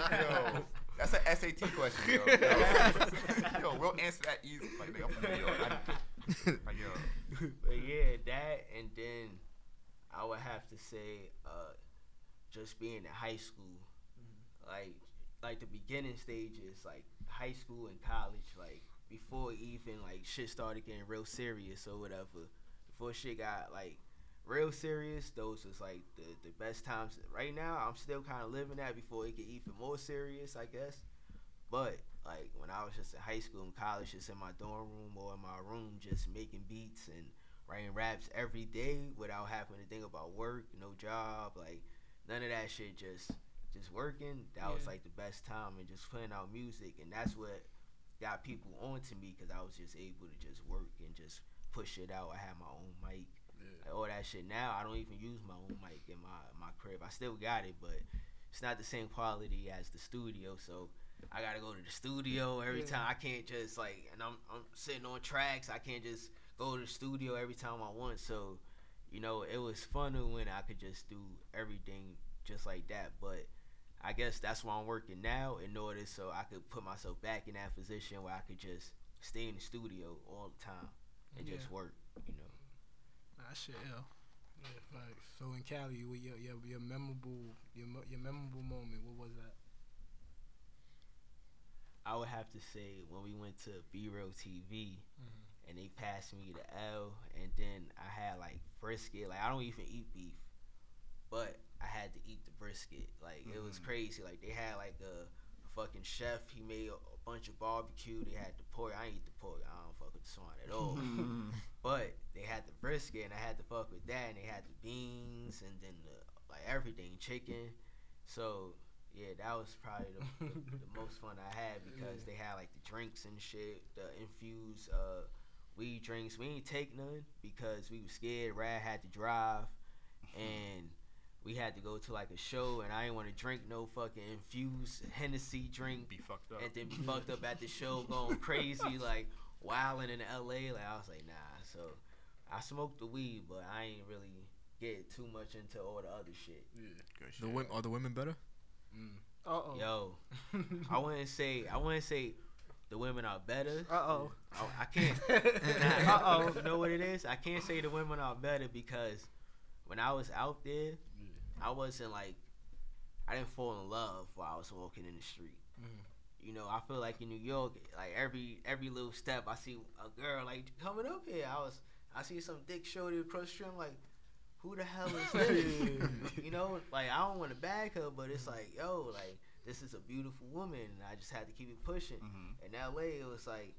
Yo, that's an SAT question, yo. Yo, yo we'll answer that easy. Like, nigga, I'm from New York. I, like, yo, But yeah, that and then I would have to say, uh, just being in high school, like like the beginning stages, like high school and college, like before even like shit started getting real serious or whatever. Before shit got like real serious, those was like the the best times. Right now, I'm still kind of living that before it get even more serious, I guess. But like when I was just in high school and college, just in my dorm room or in my room, just making beats and writing raps every day without having to think about work, no job, like none of that shit. Just just working. That was like the best time and just putting out music, and that's what got people onto me because I was just able to just work and just push it out. I had my own mic, like, all that shit. Now I don't even use my own mic in my my crib. I still got it, but it's not the same quality as the studio. So I gotta go to the studio every Yeah. time. I can't just like, and I'm I'm sitting on tracks. I can't just go to the studio every time I want. So, you know, it was fun when I could just do everything just like that. But I guess that's why I'm working now in order so I could put myself back in that position where I could just stay in the studio all the time and just work. You know. Nah, shit, yo. Yeah, facts. So in Cali, what your your your memorable your your memorable moment? What was that? I would have to say when we went to B Real TV Mm-hmm. and they passed me the L, and then I had like brisket. Like I don't even eat beef, but I had to eat the brisket. Like it was Mhm. crazy. Like they had like a, a fucking chef. He made a, a bunch of barbecue. They had the pork. I ain't eat the pork. I don't fuck with the swine at all. But they had the brisket, and I had to fuck with that. And they had the beans, and then the like everything, chicken. So yeah, that was probably the, the, the most fun I had because they had like the drinks and shit, the infused uh, weed drinks. We ain't take none because we was scared. Rad had to drive, and we had to go to like a show, and I didn't want to drink no fucking infused Hennessy drink be fucked up. and then be fucked up at the show, going crazy, like wilding in L.A. Like I was like, nah. So I smoked the weed, but I ain't really get too much into all the other shit. Good The shit. women are the women better? Uh oh. Yo, I wouldn't say I wouldn't say the women are better. Uh oh. I, I can't. Uh oh. Know what it is? I can't say the women are better because when I was out there, I wasn't like I didn't fall in love while I was walking in the street. Mhm. You know, I feel like in New York, like every every little step, I see a girl like coming up here. I was I see some dick shorty across the street. I'm like, who the hell is this? you know, like I don't want to bag her, but it's like, yo, like this is a beautiful woman, and I just had to keep it pushing. Mhm. In LA, it was like,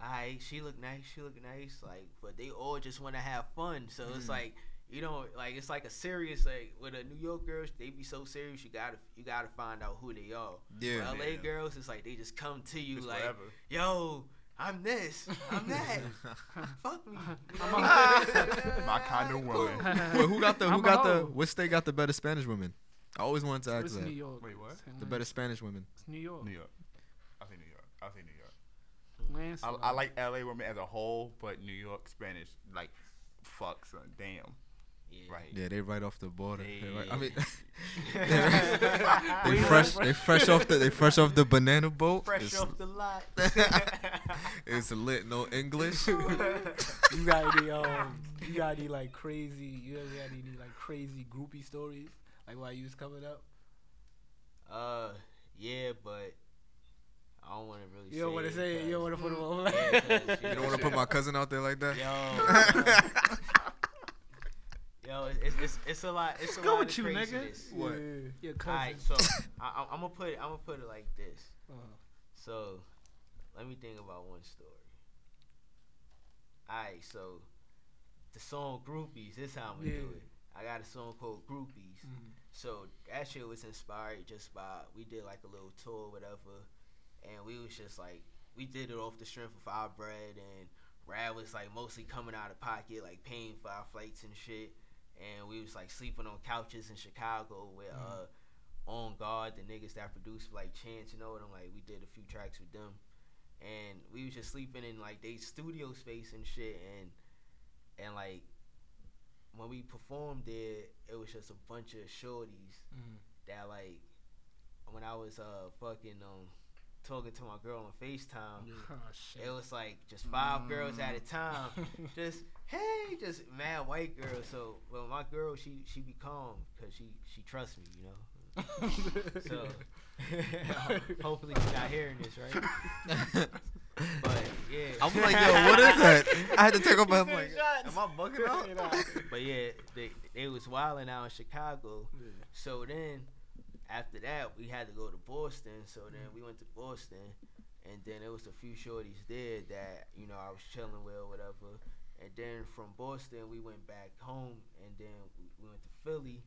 I she look nice, she look nice, like, but they all just want to have fun. So it's Mm. like you know, like it's like a serious like with a New York girls, they be so serious. You gotta you gotta find out who they are. Yeah. With LA Yeah. girls, it's like they just come to you Just like, whatever. yo, I'm this, I'm that, fuck me. I'm a- My kind of woman. Wait, who got the who I'm got the hoe. what state got the better Spanish women? I always wanted to ask It's New. York. Wait, what? The better Spanish women. It's New York. New York. I think New York. I think New York. Landslide. I, I like LA women as a whole, but New York Spanish, like, fuck, son. Damn. Yeah. Right. Yeah, they right off the border. They right- I mean, they We fresh. They fresh off the. They fresh off the banana boat. Fresh it's, off the lot. it's lit. No English. You got any um? You got any like crazy? You ever got any like crazy groupie stories? Like while you was coming up? uh, yeah, but I don't want to really. You don't want to say it. You don't want to put them on. Yeah, 'cause, You don't want to put my cousin out there like that. Yo. Yo, it's, it's it's a lot. It's a Go lot with of you, nigga. craziness. What? Your All cousin. right, so I, I'm gonna put it. I'm gonna put it like this. Uh-huh. So, let me think about one story. Alright, so the song Groupies, this how I'm gonna do it. I got a song called Groupies. Mhm. So that shit was inspired just by we did like a little tour, or whatever, and we was just like we did it off the strength of our bread, and Rad was like mostly coming out of pocket, like paying for our flights and shit, and we was like sleeping on couches in Chicago with uh on guard the niggas that produced like Chance, you know I'm like. We did a few tracks with them, and we was just sleeping in like they studio space and shit, and and like when we performed there, it was just a bunch of shorties Mhm. that like when I was uh fucking um talking to my girl on FaceTime, Oh, shit. it was like just five girls at a time. just hey, just mad white girl. So well my girl she she be calm because she she trusts me, you know. So hopefully she's not hearing this, right? But yeah. I'm like, yo, what is that? I had to take off my I'm like, am I bugging out? but yeah, they they was wilding out in Chicago. Yeah. So then after that we had to go to Boston. So then we went to Boston and then there was a few shorties there that, you know, I was chilling with or whatever. And then from Boston we went back home and then we we went to Philly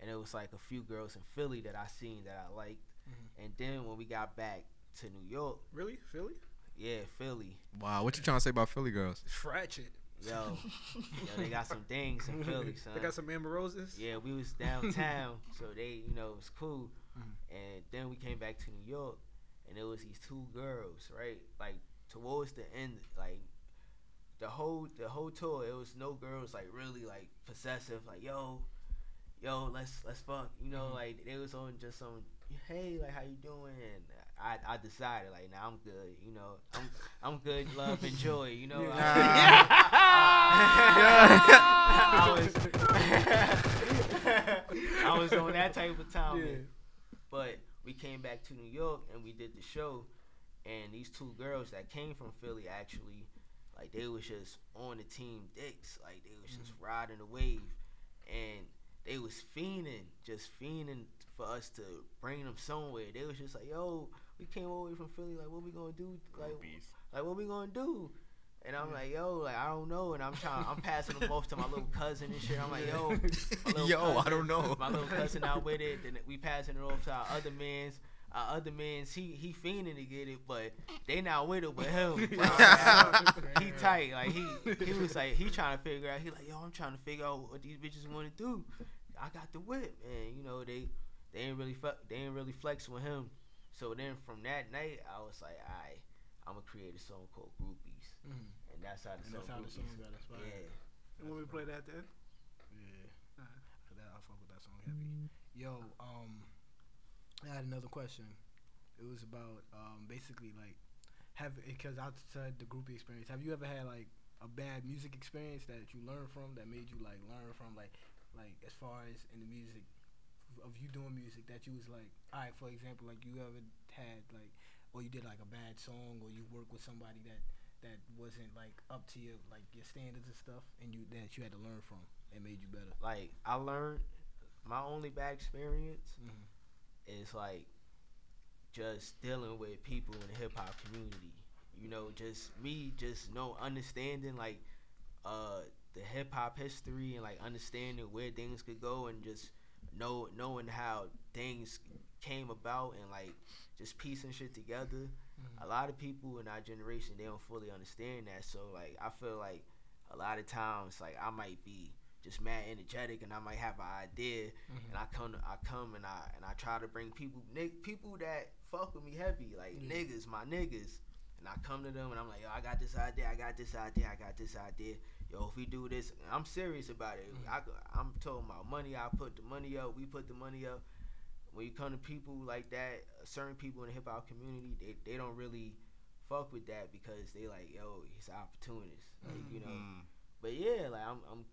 and it was like a few girls in Philly that I seen that I liked. Mhm. And then when we got back to New York, Really? Philly? yeah, Philly. Wow, what you trying to say about Philly girls? Fratchet. Yo, yo, they got some things in Philly, son. They got some Amber Roses? Yeah, we was downtown, so they, you know, it was cool. Mhm. And then we came back to New York, and it was these two girls, right? Like towards the end, like the whole the whole tour, it was no girls like really like possessive, like yo, yo, let's let's fuck, you know, Mhm. like they was on just some, hey, like how you doing? And I I decided like, nah, I'm good, you know, I'm I'm good, love and joy, you know. I was I was on that type of time. Yeah. But we came back to New York and we did the show and these two girls that came from Philly actually like they was just on the team dicks. Like they was just mm. riding the wave and they was fiending, just fiending for us to bring them somewhere. They was just like, yo, we came all the way from Philly, like what we gonna do? Like like what we gonna do? And I'm like, yo, like I don't know. And I'm trying, I'm passing them off to my little cousin and shit. I'm like, yo, Yo, I don't know. My little cousin out with it. Then we passing it off to our other man's. Our other man's, he he fiending to get it, but they not with it with him. he tight, like he he was like he trying to figure out. He like, yo, I'm trying to figure out what these bitches want to do. I got the whip, and you know they they ain't really fuck, they ain't really flex with him. So then from that night, I was like, alright, I'm gonna create a song called Groupies, Mhm. and that's how the And song that's how the Groupies. song got inspired. Yeah. And when we play that then? Yeah. For that, I fuck with that song heavy. Yo, um, I had another question. It was about um, basically like have because outside the groupie experience, have you ever had like a bad music experience that you learned from that made you like learn from like like as far as in the music of you doing music that you was like, all right, for example, like you ever had like or you did like a bad song or you worked with somebody that that wasn't like up to your like your standards and stuff and you that you had to learn from and made you better. Like I learned my only bad experience Mm-hmm. Is like just dealing with people in the hip hop community. You know, just me just no understanding like uh the hip hop history and like understanding where things could go and just know knowing how things came about and like just piecing shit together. A lot of people in our generation they don't fully understand that. So like I feel like a lot of times like I might be just mad energetic and I might have an idea. And I come I come and I and I try to bring people nig- people that fuck with me heavy like Yeah. niggas my niggas. And I come to them and I'm like yo I got this idea I got this idea I got this idea. Yo if we do this I'm serious about it. I, I'm talking about money I put the money up we put the money up. When you come to people like that uh, certain people in the hip hop community they, they don't really fuck with that because they like yo an opportunist like you know. Mm. but yeah, like I'm I'm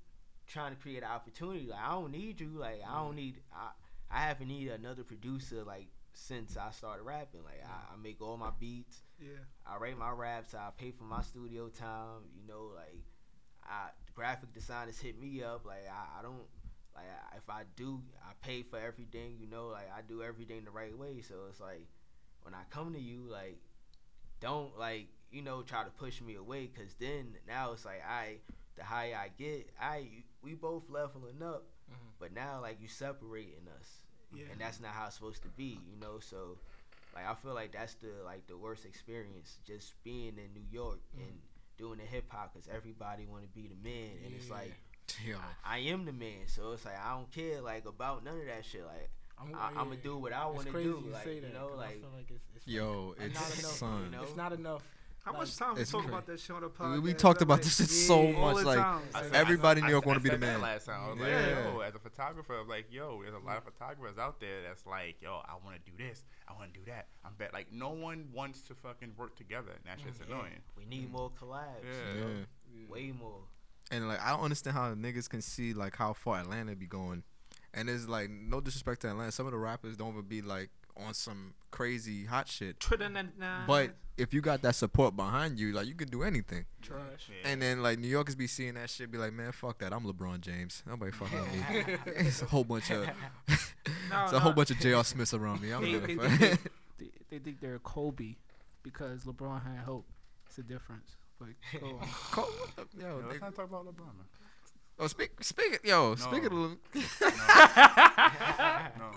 trying to create an opportunity. Like I don't need you. Like I don't mm. need I I haven't needed another producer like since I started rapping. Like I, I make all my beats. Yeah. I write my raps. I pay for my studio time. You know, like I graphic designers hit me up. Like I, I don't like I- if I do, I pay for everything. You know, like I do everything the right way. So it's like when I come to you, like don't like you know try to push me away, cause then now it's like I the higher I get, I we both leveling up, Mhm. but now like you separating us, and that's not how it's supposed to be. You know, so like I feel like that's the like the worst experience just being in New York and doing the hip hop because everybody want to be the man and it's like Yo. I, I am the man so it's like I don't care like about none of that shit like I'm, I, I'm gonna do what I want to do you like say you that, know 'cause I like feel like it's, it's Yo, like, it's not enough, son. you know? It's not enough. How Like, much time we it's talk cra- about that shit on the We, podcast? we talked about Like, this shit so yeah, all much. Like time. I Like, said- everybody in New York want to be the man. Last time, I was Yeah. like, yo, as a photographer, I'm like, yo, there's a lot of photographers out there that's like, yo, I want to do this, I want to do that. I'm bet like no one wants to fucking work together, and that's just mm. yeah, annoying. we need mm. more collabs Yeah. you know? Yeah. way more And like I don't understand how niggas can see like how far Atlanta be going. And it's like no disrespect to Atlanta. Some of the rappers don't even be like on some crazy hot shit. But if you got that support behind you, like you can do anything. Trash. Yeah. And then like New Yorkers be seeing that shit, be like, man, fuck that. I'm LeBron James. Nobody fucking with me. it's a whole bunch of it's a whole bunch of J.R. Smiths around me. I'm They, they, think they, they, they think they're Kobe because LeBron had hope. It's a difference. Like, go on. Cole, yo, Yo, they- let's not talk about LeBron, man. Oh, speak, speak, yo, No. speaking of, Le- No,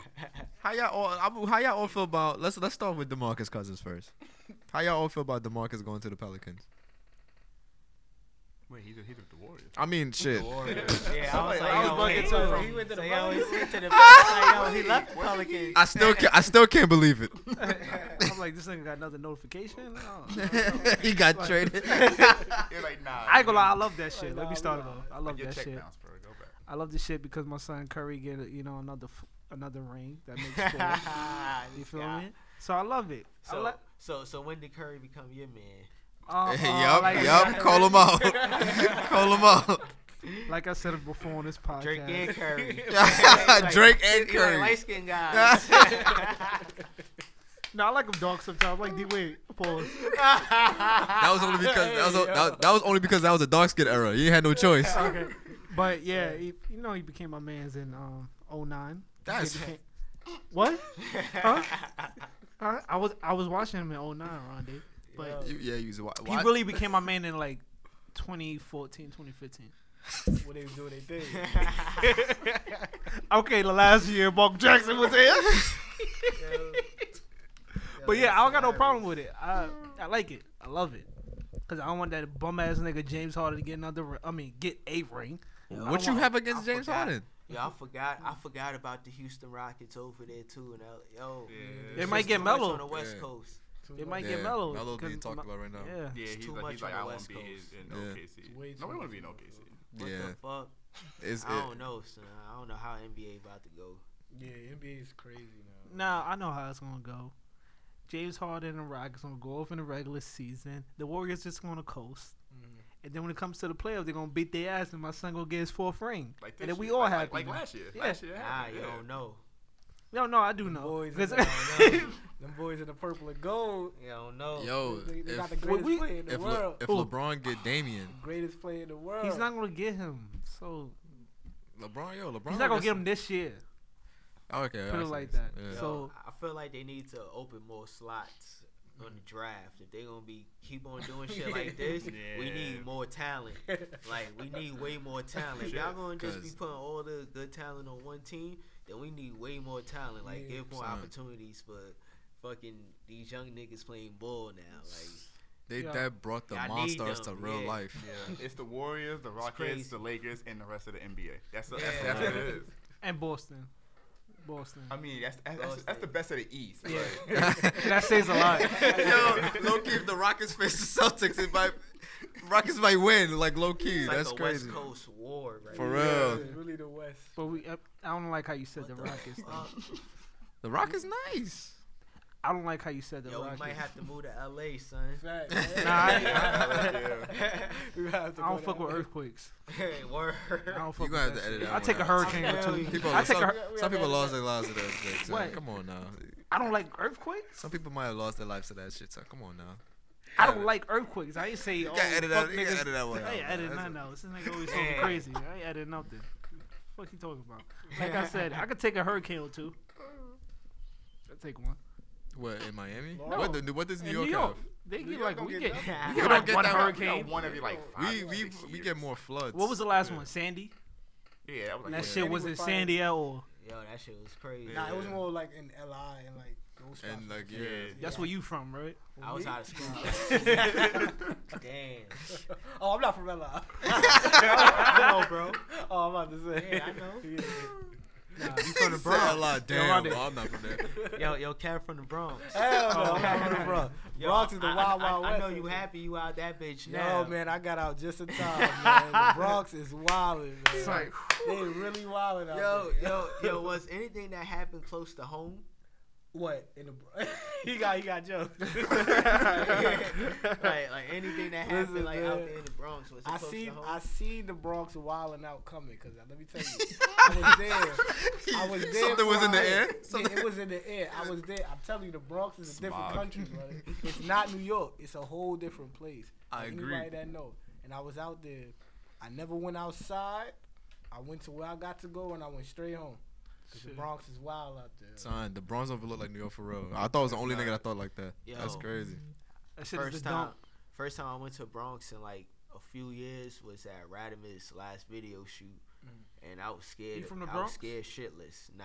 how y'all all, how y'all all feel about? Let's let's start with Demarcus Cousins first. How y'all all feel about Demarcus going to the Pelicans? Wait, he's a, he's a the Warriors. I mean, shit. yeah I was like I was yo, bugging he- too. he went to the yo, he went to the like, yo, he left the Pelicans I still can't, I still can't believe it. I'm like, this nigga got another notification. Oh, he got traded. You're like, nah. I ain't gonna lie, I love that shit. Let me start it off. I love Your that check shit. bounce, bro. Go back. I love this shit because my son Curry get you know another f- another ring that makes four. you feel Yeah. me? So I love it. I So, so, so when did Curry become your man? Uh, uh, yup, like, yup. Call him out. Call him out. like I said before on this podcast. Drake and Curry. Drake and He like Curry. light skinned guys. No, I like him dark sometimes. Like D Wade. Pause. That was only because that was, a, that, that was only because that was a dark skin era. You had no choice. okay. But yeah, he, you know he became my man's in um 09. That's- became- what? Huh? Huh? I was I was watching him in 09, Ronde. But You- yeah, you was wa- he really became my man in like 2014, 2015. What they was doing they thing. Okay, the last year Mark Jackson was here. but yeah, I don't got no problem with it. I I like it. I love it. Cause I don't want that bum ass nigga James Harden to get another. I mean, get a ring. What you have against I James forgot. Harden? Yo, I forgot. I forgot about the Houston Rockets over there too. And L- yo, They might get Melo. on the West Yeah. Coast. It might Yeah, get mellow. Melo 'cause being talked my- about right now. Yeah. Yeah, It's he's too like, much he's like, the I want to be Coast. in Yeah. OKC. It's Nobody want to be in OKC. What Yeah, the fuck? it's I it. don't know, son. I don't know how NBA about to go. Yeah, NBA is crazy now. Nah, I know how it's gonna go. James Harden and the Rockets gonna go off in the regular season. The Warriors just gonna coast. Mhm. And then when it comes to the playoffs, they're gonna beat their ass, and my son gonna get his fourth ring. Like and then we all like, happy. Like, like last year. Yeah. Last year. it Nah, happened, you don't know. No, no, I do Them know. boys, in 'Cause- the, them boys in the purple and gold. You don't know. Yo, they, they if, got the greatest we- player in the if, Le, world. if Who? LeBron get Damian, greatest player in the world. he's not gonna get him. So LeBron, yo, LeBron. he's not gonna get him this year. Oh, okay, Put I it see. like that. Yeah. Yo, So- I feel like they need to open more slots on the draft. If they gonna be keep on doing shit like this, we need more talent. Like we need way more talent. Y'all gonna just be putting all the good talent on one team, then we need way more talent. Like Yeah, give more son. opportunities for fucking these young niggas playing ball now. Like They Yeah. that brought the Y'all monsters to real yeah. life. Yeah, it's the Warriors, the Rockets, the Lakers, and the rest of the NBA. That's that's, Yeah. that's what it is. And Boston, Boston. I mean, that's that's, that's, that's the best of the East. Yeah. Like, that says a lot. yo, low key, if the Rockets face the Celtics, it might Rockets might win. Like low key, it's like that's a crazy. West Coast war, right? For now. real. It's really the West. But we, I, I don't like how you said the What the Rockets. Though. fuck? The Rockets nice. I don't like how you said the Yo, we Rockets. might have to move to LA, son. Fact, Nah, I- yeah. we have to I don't fuck with earthquakes. Hey, word. I don't fuck You with gonna have that to edit shit. that I one take a hurricane I or two. you. People, I take some, a. some people lost their lives to that shit. son. Come on now. I don't like earthquakes. Some people might have lost their lives to that shit. So come on now. I don't like earthquakes. I ain't say. You oh, gotta edit fuck that. You gotta niggas. edit that one I ain't out. editing nothing else. This nigga always talking crazy. I ain't editing nothing. What you talking about? Like I said, I could take a hurricane or two. I'll take one. What in Miami? No. What the, what does New In York, New York, have? they get York like we get get, we We get don't like get one that. hurricane. one every like five, We we six we years. get more floods. What was the last Yeah. one? Sandy. Yeah, that was like that yeah. shit was in was fire. San Diego. Yo, that shit was crazy. Nah, it was more like in LI and like those spots. And like Yeah. yeah, that's where you from, right? I was out of school. Damn. Oh, I'm not from LI. I know, bro. oh, I'm about to say. Yeah, I know. Yeah. Nah, you from the Bronx. a lot. Yo, Damn, Rodney. well, I'm not from there. Yo, yo, Cam from the Bronx. Hell no, Oh, I'm not from the. Bronx. Yo, Bronx is the I- wild, I, wild I, west. know you happy you out that bitch No, now. man, I got out just in time, man. The Bronx is wildin', It's like, They really wildin' out Yo, there. yo, yo, was anything that happened close to home? What in the? Bro- he got he got jokes. like, like anything that happened Listen, like man. out there in the Bronx was I see to? I seen the Bronx wilding out coming because uh, let me tell you, I was there. I was there. Something was in the Friday. air? Yeah, it was in the air. I was there. I'm telling you, the Bronx is a different country, brother. It's not New York. It's a whole different place. I For agree. Anybody that know. And I was out there. I never went outside. I went to where I got to go, and I went straight home. Cause the Bronx is wild out there. Son, the Bronx don't look like New York for real. I thought it was the only nigga that thought like that. That's crazy. that first time, dump. first time I went to the Bronx in like a few years was at Radimus' last video shoot, mm. and I was scared. You from the Bronx? I was scared shitless. Nah,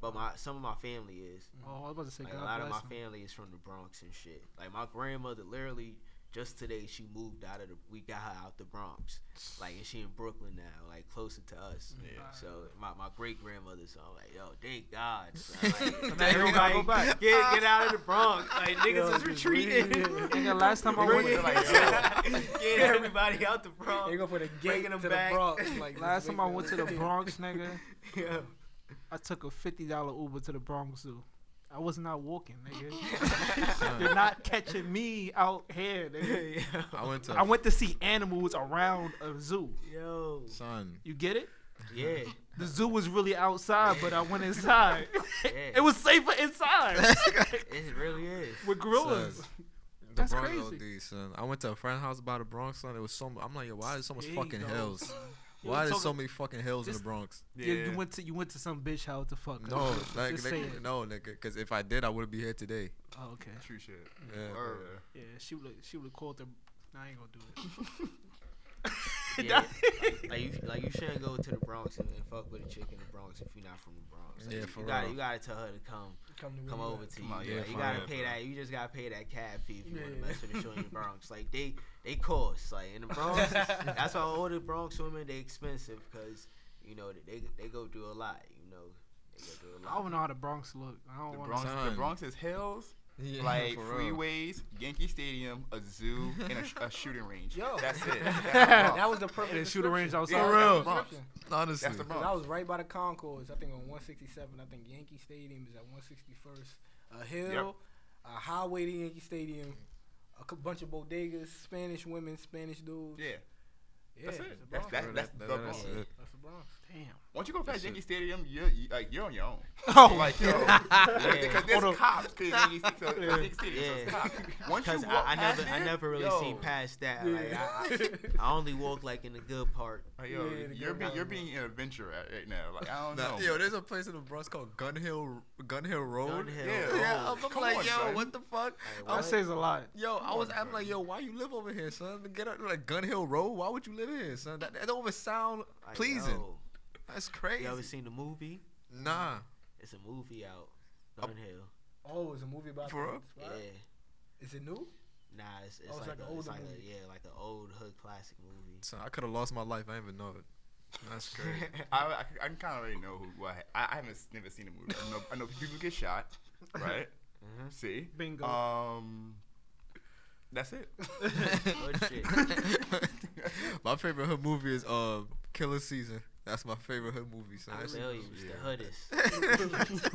but mm. my some of my family is. Oh, I was about to say, Like God a lot of my him. family is from the Bronx and shit. Like my grandmother, literally just today she moved out of the. We got her out the Bronx, like and she in Brooklyn now, like closer to us. Yeah. So my, my great grandmother, so I'm like, yo, thank God, son. Like, Now you go back. Get get out of the Bronx, like niggas Yo, is just retreating. leave. Nigga, last time I Bring went, it like, yo. Get everybody out the Bronx. They go for the gate Bringing them to back. the Bronx. Like last time I went to the Bronx, nigga, Yeah. I took a fifty dollar Uber to the Bronx Zoo. I was not walking, nigga. You're not catching me out here, nigga. I went to I went to see animals around a zoo. Yo. son. You get it? Yeah. The zoo was really outside, but I went inside. Yeah. it was safer inside It really is. with gorillas. Son, The That's Bronx crazy. OD, son. I went to a friend's house by the Bronx, son. It was so. mu- I'm like, yo, why is so much There fucking go. hills? You Why was there's so many fucking hills in the Bronx? Yeah, Yeah. you went to you went to some bitch house to fuck. No, like, just like say it. no, nigga. Because if I did, I wouldn't be here today. Oh, okay. True shit. Yeah. Word. Yeah, she would she would have called the. Nah, I ain't gonna do it. Yeah, like you, like you shouldn't go to the Bronx and, and fuck with a chick in the Bronx if you're not from the Bronx. Like, Yeah, you, for you gotta, real. you gotta tell her to come, Come, to come over at. to Come you. on, yeah, yeah, you gotta real, pay bro. that. You just gotta pay that cab fee if you want Yeah. to mess with the show in the Bronx. Like they, they cost. Like in the Bronx, that's why all the Bronx women they expensive because you know they they go through a lot. You know, they go through a I don't know how the Bronx look. I don't The want Bronx, to. the Bronx is hills, Yeah, like for real. freeways, Yankee Stadium, a zoo, and a, sh- a shooting range. Yo. That's it. That's That was the perfect. Yeah, shooter range description. outside. For real. that's the Bronx. Honestly, That's the 'Cause Bronx. I was right by the concourse. I think on 167. I think Yankee Stadium is at 161st. A uh, hill, a highway to Yankee Stadium, a bunch of bodegas, Spanish women, Spanish dudes. Yeah, yeah that's it. the That's, Bronx. that's, Bro, that's that- the that- Bronx. that's it. That's the Bronx. Damn. Once you go past That's Yankee. Stadium, you're you, like you're on your own. Oh, Like yo, Yeah. because there's Hold on. cops. Cause Yankee, so, so Yeah. Yankee Stadium, so it's Yeah. cops. Once you Because walk I, I past never, I never really yo, seen past that. Yeah. Like I, I, I only walk like in the good part. Like, yo, Yeah, you're being you're being an adventurer right, right now. Like I don't know. yo, there's a place in the Bronx called Gun Hill, Gun Hill Road. Gun Hill Yeah. Road. Yeah, I'm, I'm Come like, on, yo, son. what the fuck? Like, I That what? says a lot. Yo, I was, on, I'm like, yo, why you live over here, son? Get up like Gun Hill Road. Why would you live here, son? That, that don't even sound Like, pleasing. yo, That's crazy. You ever seen the movie? Nah, It's a movie out. Gun Hill. Oh, it's a movie about For real? the Yeah. Is it new? Nah, it's, it's Oh, it's like, like a, an it's older like movie. a, yeah, like an old hood classic movie. son, I could have lost my life. I didn't even know it. That's crazy. I, I, I kind of already know who. What, I, I haven't never seen the movie. I know, I know people get shot, right? Mhm. See, Bingo. um, that's it. Good shit. my favorite hood movie is uh Killer Season. That's my favorite hood movie, son. I That's- tell you, it's Yeah. the hoodest.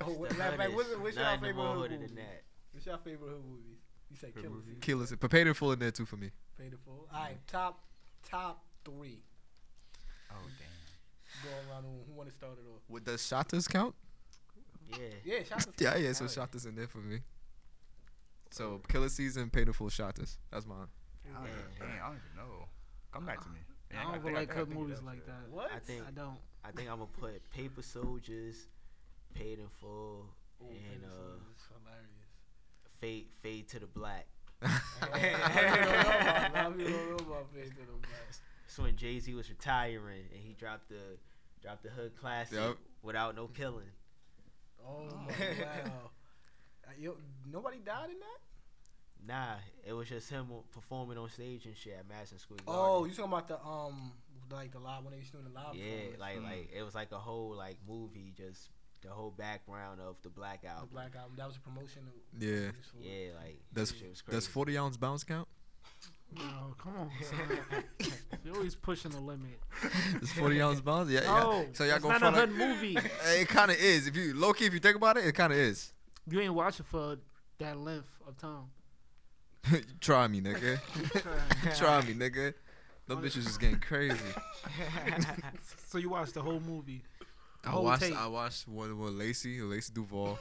Oh, what, The like, like, what's, what's your favorite more hood movie? than that. What's your favorite hood movie? You said Killer? Season. Killer Season. Paid in full in there too for me. Faithful. All right, top top three. Oh damn. Go around the. Who want to start it off? Would the Shottas count? Yeah. Yeah, shout. Yeah, yeah. So Hell yeah. In there for me. So Killer Season, Paid in full Shottas. That's mine. I don't, Yeah. even, dang, I don't even know. Come back to me. Yeah, I don't think really like I hood movies like that. that. What? I think I don't. I think I'm gonna put Paper Soldiers, Paid in Full, Ooh, and uh, Soldiers hilarious. Fade Fade to the Black. A lot of people don't know about Fade to the Black. That's when Jay Z was retiring and he dropped the dropped the hood classic Yup. without no killing. Oh my wow. Yo, nobody died in that? Nah, it was just him performing on stage and shit at Madison Square Garden. Oh, you talking about the um like the live when they was doing the live yeah, like Mm. like it was like a whole like movie, just the whole background of the Black the Album. Black Album. That was a promotion. Yeah. Yeah, like that's shit was does crazy. forty ounce bounce count? No, come on. Son. You're always pushing the limit. It's forty ounce bounce? Yeah, No, yeah. So y'all it's go not for a like, hood movie. it kind of is. If you low key, if you think about it, it kind of is. You ain't watching for that length of time. Try me, nigga. Try me, nigga. Them bitches is getting crazy. so you watched the whole movie. The I whole watched. tape. I watched one with Lacey, Lacey Duvalle.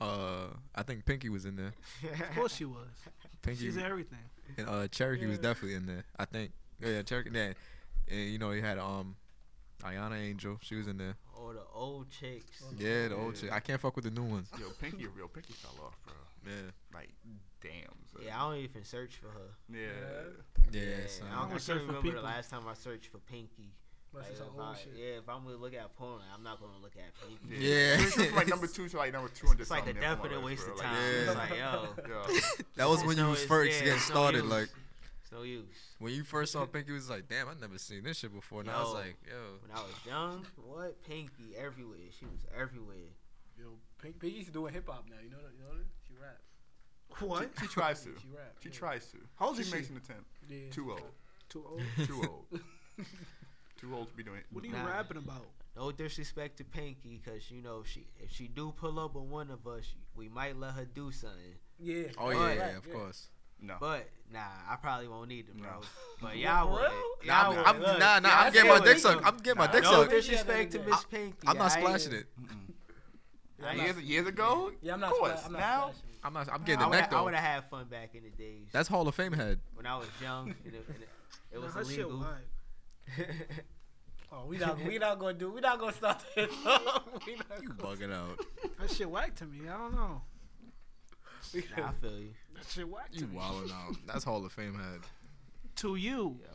Uh, I think Pinky was in there. Of course she was. Pinky She's everything. and uh Cherokee was definitely in there. I think. Yeah, yeah Cherokee. Yeah, and you know he had um, Ayana Angel. She was in there. All the old chicks. Yeah, the old Yeah. chick. I can't fuck with the new ones. Yo, Pinky, real Pinky fell off, bro. Yeah. Like, damn. son. Yeah, I don't even search for her. Yeah. Yeah. son. I, don't, I can't search for remember the last time I searched for Pinky. Like, if I- yeah, if I'm gonna look at porn, I'm not gonna look at Pinky. Yeah. She was from, like number two to like number two hundred. It's like a definite waste of time. Yeah. It's like, yo, Yeah. That was It's when you was first yeah, getting it's no started. Like it's no use. when you first saw Pinky, it was like, damn, I never seen this shit before. Now I was like, yo. When I was young, what Pinky everywhere? She was everywhere. Yo, Pink, Piggy's doing hip hop now. You know that? You know that? She rap. What? She tries to. She rap. She yeah. tries to. How old she is makes an attempt. Yeah. Too old. Too old. Too old. Too old to be doing it. What are you Nah. rapping about? No disrespect to Pinky, cause you know she if she do pull up on one of us, we might let her do something. Yeah. Oh yeah, yeah, of course. No. But nah, I probably won't need them, bro. No. But y'all For would. Nah, Y'all I'm, would. I'm, Look, nah, nah, y'all I'm getting my dick sucked. I'm getting my Nah, dick No sucked. disrespect to Miss Pinky. I'm not splashing it. I'm years, years ago, Yeah, I'm not. of course. spla- I'm not now, splashing. I'm not. I'm getting I the would neck I would have had fun back in the days That's Hall of Fame head. when I was young and it, and it, it was Nah, her illegal. Oh, we not. we not gonna do. We not gonna stop this. we not You gonna, bugging out. That shit whack to me. I don't know. nah, I feel you. That shit whack to You me. wilding out. That's Hall of Fame head. To you, Yo,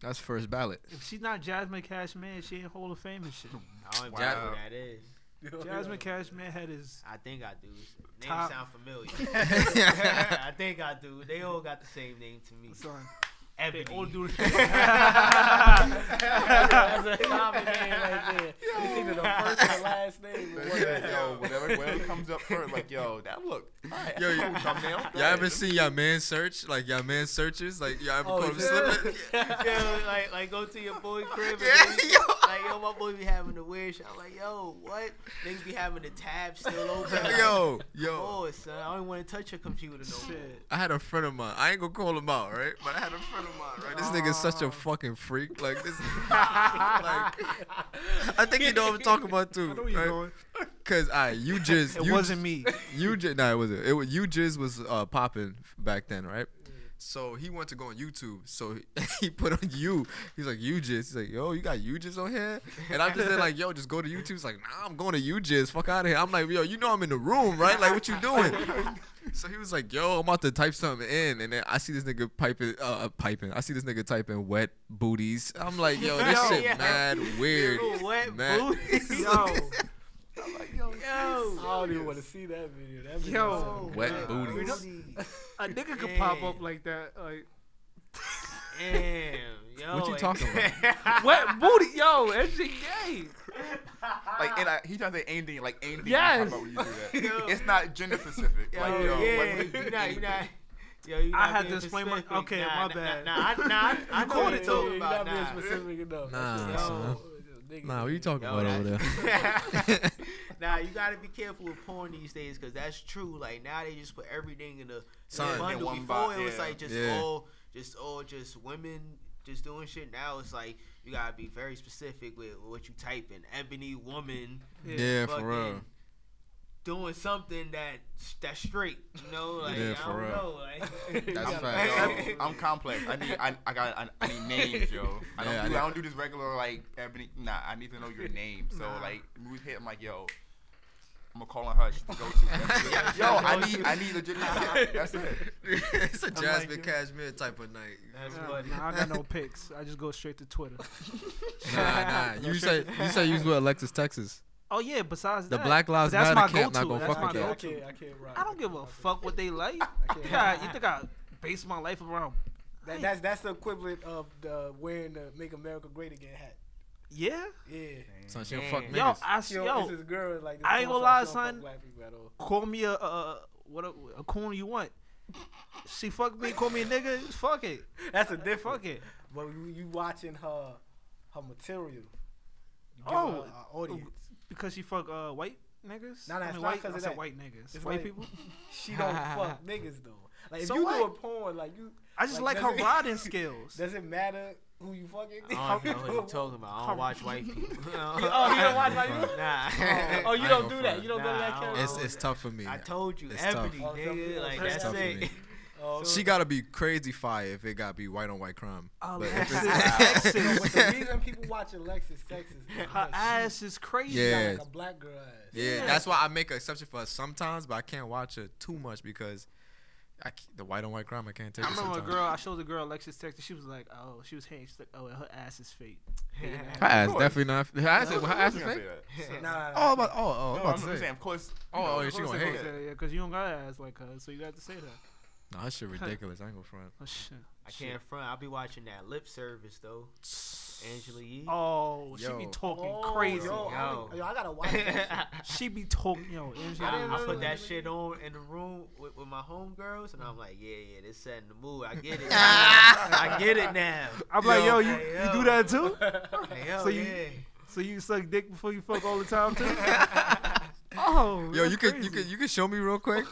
That's first ballot. if she's not Jasmine Cashmere, she ain't Hall of Fame and shit. I don't even Wow. know who that is. Jasmine Cashmere had his. I think I do. Name Top- sound familiar. I think I do. They all got the same name to me. son. Ebony. They all do. That's a common name right there. It's either the first or the last name. or But whatever. yo, whatever, whatever comes up first, like yo, that look. Alright, Yo, you- cool thumbnail. Go Y'all ahead. ever seen y'all man search? Like y'all man searches? Like y'all ever Oh, caught him slipping? yo, like, like go to your boy crib and Yeah, then, yo. like, yo, my boy be having the weird shit. I'm like, yo, what? Niggas be having the tab still open. Like, Yo, yo. Oh, son, I don't want to touch your computer no more. I had a friend of mine. I ain't gonna call him out, right? But I had a friend of mine, right? This nigga's such a fucking freak. Like this. like, I think you know what I'm talking about too. I know where you're right? Cause I, you just, It you wasn't me. you just nah, it wasn't. It was you just was uh, popping back then, right? So he went to go on YouTube. So he, he put on you. He's like, you just. He's like, yo, you got you just on here? And I'm just there like, yo, just go to YouTube. He's like, nah, I'm going to you just. Fuck out of here. I'm like, yo, you know I'm in the room, right? Like, what you doing? So he was like, yo, I'm about to type something in. And then I see this nigga piping, uh, piping. I see this nigga typing wet booties. I'm like, yo, this Yo, shit yeah. mad weird. Little wet Man. booties. Yo, I'm like, yo, Yo. I don't even want to see that video. That video Yo. sound Wet bad. booties. a nigga could pop up like that. Like Damn, yo. What you talking about? wet booty. Yo, that shit gay. like, and I, he trying to say anything, like anything. Yes. About when you do that. Yo. It's not gender specific. Yo, like, yo, yeah, like, you not, you not. Yo, you I not had being to explain my- specific. okay, nah, my nah, bad. Nah, nah, I, nah, I, I know caught what it, you're though. talking You're about. not being Nah. specific enough. Nah, That's just- son. Nigga. Nah, what you talking Yo, about over there? that's- nah, you gotta be careful with porn these days because that's true. Like now they just put everything in a, in Son. a bundle. Before box, it was yeah. like just Yeah. all, just all, just women just doing shit. Now it's like you gotta be very specific with what you type in. Ebony woman. Yeah, for fucking real. doing something that that's straight. You know, like Yeah, I for don't real. know. Like, That's I'm, fact. yo, I'm complex. I need, I, I got, I, I need names, yo. I don't, Yeah, I do, need- I don't do this regular like ebony. Nah, I need to know your name. So Nah. like, we hit. I'm like, yo. I'm gonna call on her. She's the go-to. Yo, I need, I need legit. That's it. it's a like Jasmine it. Cashmere type of night. that's Nah, what. nah, I got no pics. I just go straight to Twitter. Nah, nah. You say you say you was with Alexis Texas. Oh yeah. Besides The that, Black Lives that's Matter my camp not go-to. gonna That's fuck my with I that. can't. I can't. I don't give a fuck what they like. I can't Yeah, you think I base my life around? That, that's that's the equivalent of the wearing the "Make America Great Again" hat. Yeah. Yeah. Son, she don't Damn. fuck Yo, niggas. I She don't- yo, it's this girl like. this I ain't gonna lie, she don't fuck son. Black people at all. call me a uh, what a, a coon you want. She fuck me, call me a nigga. Fuck it, That's a different. fuck it. But you, you watching her her material. You Oh, her a audience. Because she fuck uh white niggas. Nah, nah, I it's mean, not white. 'cause I of said that. white niggas. It's white like- people. She don't fuck niggas though. Like if So you what? do a porn, like you, I just Like, like, her riding skills. does it matter who you fucking? I don't know what you're talking about. I don't watch white people. oh, you don't watch white people? Nah. Oh, oh you don't do that. You don't go to that I camera. It's it's tough for me. I told you, It's tough. ebony, Oh, nigga. Like it's that's tough for it. me. Oh, She gotta be crazy fire if it gotta be white on white crime. Oh, But if Alexis it's- So Texas. what the reason people watch Alexis Texas, Her because she- ass is crazy. Yeah. like a black girl ass. Yeah, Yeah. that's why I make an exception for her sometimes, but I can't watch her too much because I c the white on white crime I can't take I it remember a girl. I showed the girl Alexis Texas. She was like, "Oh, she was hating. She's like, oh, her ass is fake." Her ass course. definitely not. Her ass, Of her ass is fake. say. Nah, nah, nah. Oh, about, oh, oh, No, I'm I'm about to saying, say. of course. Oh, you know, oh, yeah, she gonna hate. gonna say Yeah, yeah, because you don't got an ass like her, so you got to say that. No, her shit ridiculous. I ain't gonna front. Oh shit. I can't front. I'll be watching that lip service though. Angela Yee. Oh, she be talking Oh, crazy. Yo, I, Yo. don't- yo, I gotta watch She be talking, yo. Angela I I, I put that that. shit on in the room with, with my homegirls, and I'm like, yeah, yeah, this setting the mood. I get it. I get it now. I'm like, yo, you, Hey, you do that too? Hey, yo, So you- yeah. So you suck dick before you fuck all the time too? oh, Yo, that's you could you crazy. could you could show me real quick.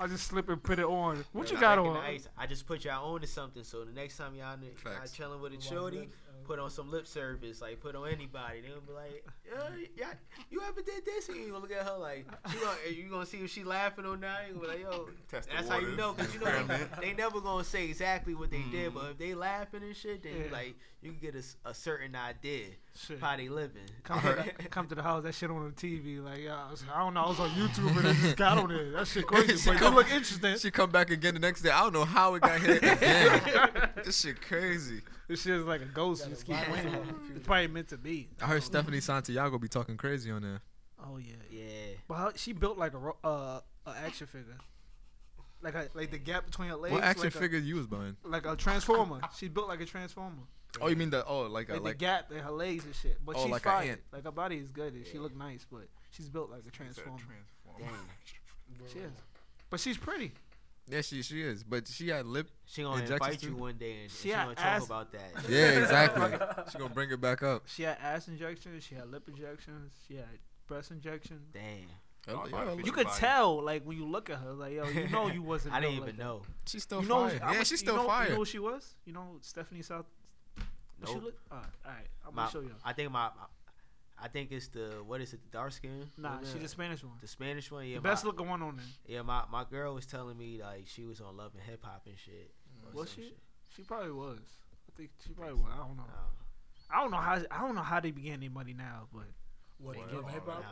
I just slip and put it on. What you got on? ice, I just put y'all on to something, so the next time y'all, n- y'all Facts. chilling with a Watch shorty, lips, put on some lip service, like put on anybody. They'll be like, uh, yeah, yeah, you ever did this? And you gonna look at her like, she gonna, you gonna see if she laughing or not. You gonna be like, yo, Test the that's how you know, cause you know they, they never gonna say exactly what they did, but mm. if they laughing and shit, then Yeah. like you can get a certain idea Shit. how they living. Come to, the, come to the house, that shit on the TV. Like, yeah, I, was, I don't know, I was on YouTube and it just got on there. That shit crazy, She but it come- look interesting. She come back again the next day. I don't know how it got here again. this shit crazy. This shit is like a ghost. Gotta Just keep winning. on the computer. It's probably meant to be. I heard Stephanie Santiago be talking crazy on there. Oh yeah. Yeah, But how, she built like a ro- uh, a action figure. Like a, like the gap between her legs. What action like a- figure you was buying? like a transformer. She built like a transformer. Oh, you mean the oh like a Like, like the gap in her legs and shit. But Oh, she's like a fire. Like her body is good. and She look nice, but she's built like a It's a transformer. transformer. She is. But she's pretty. Yeah she she is, but she had lip. she gonna Injections invite you one day and She she, had gonna talk about that. Yeah, exactly. she gonna bring it back up. She had ass injections. She had lip injections. She had breast injections. Damn, Oh, Yo, You Her could body. tell, like when you look at her, like yo, you know you wasn't. I didn't even like know. she's still You know, fire. I'm Yeah, a- she's you still know, fire. You know who she was? You know Stephanie South. What she Nope. look? Uh, all right, I'm My, gonna show you. I think my, my- I think it's the what is it? The dark skin? Nah, What is she's it? the Spanish one. the Spanish one. Yeah, the best my, looking one on there. Yeah, my, my girl was telling me like she was on Love and Hip Hop and shit. or Was she? shit. She probably was. I think she probably was. I don't know. Oh. I don't know how. I don't know how they be getting their money now, but What Well, give hip hop?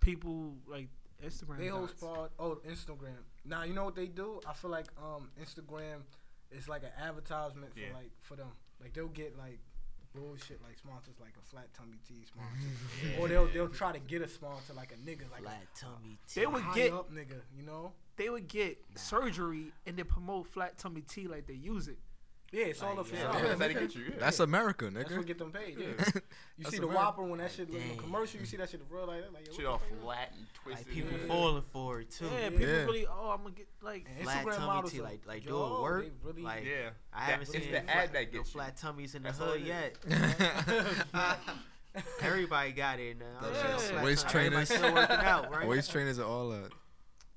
people like Instagram. They host dots. part. Oh, Instagram. Now you know what they do. I feel like um Instagram is like an advertisement for Yeah. like for them. Like they'll get like bullshit like sponsors like a flat tummy tea sponsor, or they'll they'll try to get a sponsor like a nigga like Flat tummy. They tea. a would get- up nigga. You know. They would get surgery and they promote flat tummy tea like they use it. Yeah, it's all Like, a yeah. Yeah, that's how they get you. Yeah. That's America, That's what get them paid. Yeah. Yeah. You That's see the America. Whopper when that shit in the commercial. You see that shit in real life. Like, Shit all the flat and Like people Yeah. falling for it too. Yeah, Yeah. people Yeah. really. Oh, I'm gonna get like. And Flat Instagram tummy models tea, are- like like yo, do it work. really- like Yeah. I haven't it's seen the flat, ad that gets you. flat tummies in the That's hood yet. Everybody got it now. That Waist tummy. Everybody trainers. still working out, right? Waist trainers are all that.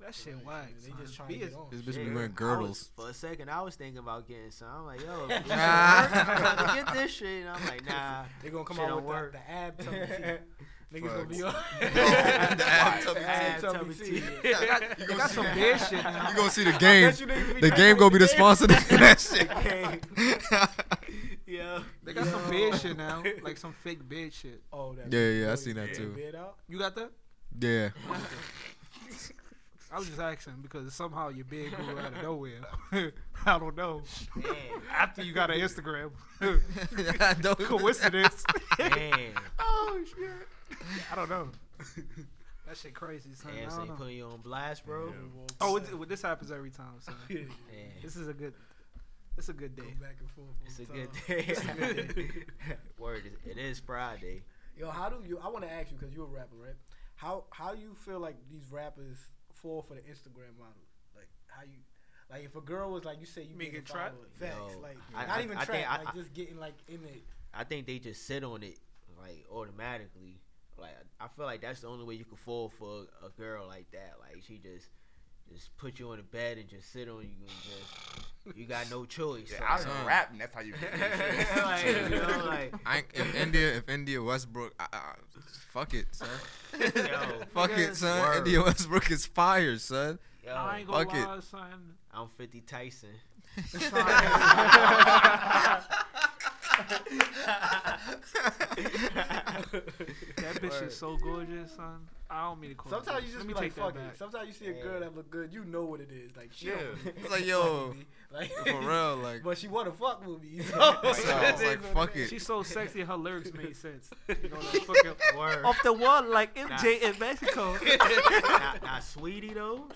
That shit whack. They just trying to get as- on. This bitch Yeah. be wearing girdles. was- for a second, I was thinking about getting some. I'm like, yo, this I'm trying to get this shit. And I'm like, nah. They gonna come Shit out with work. the, the ab tummy tea. Niggas gonna be Facts. on. the ab tubby Ab tea. tubby tea. They got, they got some bad shit now. You gonna see the game. bet you niggas be The game gonna be the sponsor of that shit. Yeah. They got some bad shit now, like some fake bad shit. Oh, that. Yeah, yeah, I seen that too. Bid? You got that? Yeah. I was just asking because somehow your bed grew out of nowhere. I don't know. Man. After you got an Instagram, I don't- coincidence. Man. oh shit! I don't know. That shit crazy, son. I Damn, so don't they putting you on blast, bro. Oh, it, it- this happens every time. So Man. this is a good. It's a good Go day. back and forth. all It's a good day. Word, it- it is Friday. Yo, how do you? I want to ask you because you're a rapper, right? How how you feel like these rappers fall for the Instagram model? Like how you, like if a girl was like you say you Make getting it trap? followed, facts, Yo, like I- not I- even I trap, think like I- just getting like in it. I think they just sit on it like automatically. Like I feel like that's the only way you could fall for a girl like that. Like she just just put you on the bed and just sit on you and just you got no choice. Yeah, I Like, was Son. rapping. That's how you get this shit. like, you know, like I if India, if India Westbrook, I, I, fuck it, son. yo, fuck it, son. Word. India Westbrook is fire, son. yo, I ain't gonna fuck it. son. I'm 50 Tyson. That bitch is so gorgeous, son. I don't mean to call. her Sometimes you just Let be like take fuck it. Sometimes you see a Yeah. girl that look good, you know what it is. Like she Yeah. don't It's like, yo, like For real, like, but she wanna fuck with me. So, so I was like, fuck it. She's so sexy, her lyrics made sense. You know, like fucking Word. off the wall like MJ in Mexico. now, now, Saweetie though.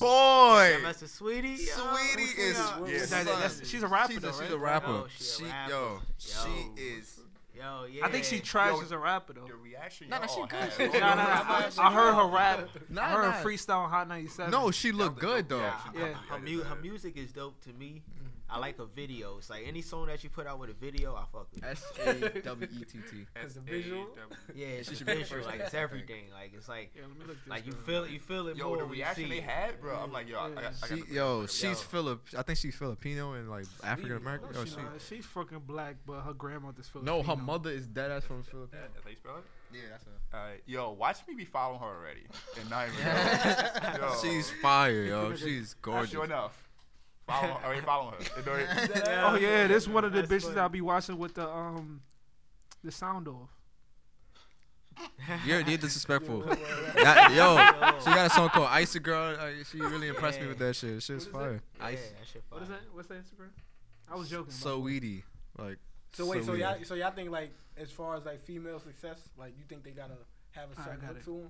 Boy, That's a Saweetie. yo. Saweetie is, Yeah. son, That- that's- she's a rapper she's though, she's a rapper. Oh, she a she, rapper. yo, Yo. she is. Yo, yeah. I think she tries Yo, as a rapper though. The reaction Nah, y'all she all good. had. She- Nah, nah, I, I heard her rap. Nah, I heard nah. her freestyle on Hot 97. No, she looked good though. Yeah, Yeah. her, mu- her music is dope to me. I like a video. It's Like any song that you put out with a video, I fuck with. S A W E T T. Cause the visual. Yeah, it's just visual. Like it's everything. Like it's like Yeah, let me look this like you girl feel it. you feel it Yo, more the when reaction they had, bro. I'm like, yo, I, I, got- I She, yo, she's Yo. Philip. I think she's Filipino and like African American. No, she she. she's fucking black, but her grandmother's Filipino. No, her mother is dead ass from Philippines. That's how you spell it? Yeah, that's her. All right, yo, watch me be following her already. And not even yo, She's fire, yo. She's not gorgeous. sure enough. Follow, already following her. You know what- Oh yeah, this one of the That's bitches funny. I'll be watching with the um the sound off. You're, you're disrespectful. That, yo, she got a song called Icy Girl. Uh, she really impressed me with that shit. Shit's What is fire. Yeah, that shit What is that? What's that Instagram? I was joking. So weedy. Like, So wait, so weedy. y'all, so y'all think like as far as like female success, like you think they gotta have a I certain got look to them?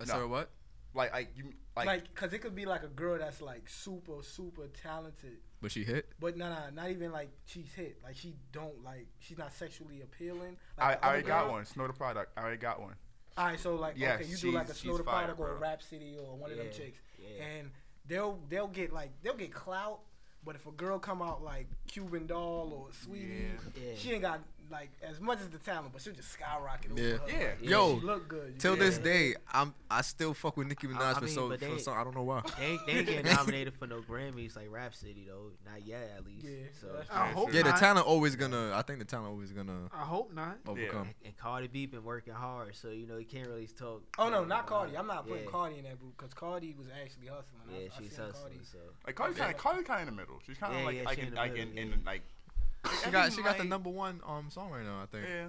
Uh, No. What? Like, like you, like, Like, cause it could be like a girl that's like super, super talented, But she hit? but no, no, not even like she's hit. Like she don't like she's not sexually appealing. I, Like the I already other got one. Snow tha Product. I already got one. All right, so like Yeah, okay, you do like a Snow the she's fire, Product or a bro. Rapsody or one of them chicks, yeah. and they'll they'll get like they'll get clout. But if a girl come out like Cuban Doll or Saweetie, Yeah. Yeah. she ain't got like as much as the talent, but she'll just skyrocket over Yeah. her. Yeah. Like, Yo, she look good. Till Yeah. this day, I'm I still fuck with Nicki Minaj I for mean, so but for so I don't know why. They ain't, they ain't getting nominated for no Grammys like Rapsody though. Not yet, at least. Yeah, So I hope Yeah, the not. talent always gonna. I think the talent always gonna I hope not. overcome. and, and Cardi B been working hard, so you know you can't really talk. Oh no, not about Cardi. I'm not putting yeah. Cardi in that group because Cardi was actually hustling. I- Yeah, I she's seen hustling. Cardi. So Like Cardi kind of, Cardi kind of in the middle. She's kind of like, yeah, like, she in, in like, middle, in, yeah. in, like. She got she got the number one um song right now. I think. Yeah.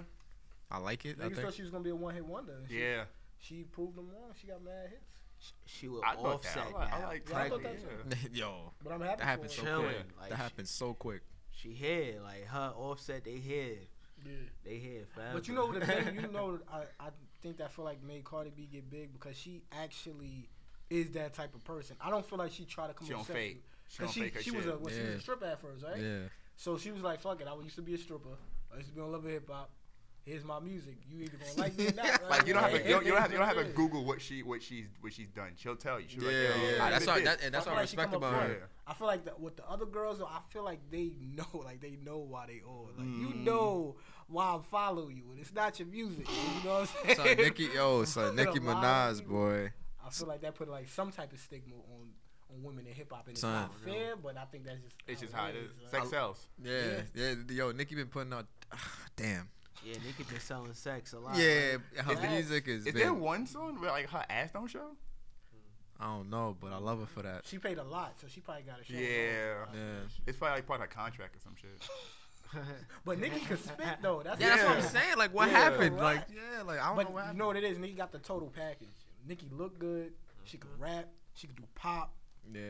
I like it. I Niggas think. thought she was gonna be a one hit wonder. She, Yeah. She proved them wrong. She got mad hits. she was I thought offset that. I like, I like Yeah, I thought that yeah. Yo, But I'm happy that happened for so her. Chilling, quick. like, that she- happened so quick. She here, like her offset. They here, Yeah. they here forever. But you know the thing, you know, I, I think that feel like made Cardi B get big because she actually is that type of person. I don't feel like she tried to come She up don't fake. She Cause don't she, fake her she shit. was a well, she was a stripper at first, right? Yeah. So she was like, "Fuck it, I used to be a stripper. I used to be on Love and Hip Hop. Here's my music. You either gonna like me or not." Right? Like you don't have to, you don't, you don't have, you don't have to. Google what she what she's what she's done. She'll tell you. She'll Yeah, like, yo, yeah. I That's did why. this. That, and that's I what feel I like respect about front. her. I feel like the, with the other girls, though, I feel like they know, like they know why they owe. Like you Mm. know why I'm following you, and it's not your music. You know what I'm Son saying? Nicki, yo, son Nicki Minaj, boy. I feel like that put like some type of stigma on on women in hip hop, and it's Son. not fair. But I think that's just It's just how it is. like. Sex sells. Yeah, yeah. Yo, Nicki been putting out. Ah, damn. Yeah, Nicki been selling sex a lot. Yeah, right? her Is music is. Is big. there one song where like her ass don't show? I don't know, but I love her for that. She paid a lot, so she probably got a show. Yeah. Yeah. It's probably like part of her contract or some shit. But Nicki could spit though. That's, Yeah, that's what I'm saying. Like, what Yeah. happened? Right. Like, yeah, like I don't But know what you know what it is? Nicki got the total package. Nicki look good. She could rap. She could do pop. Yeah.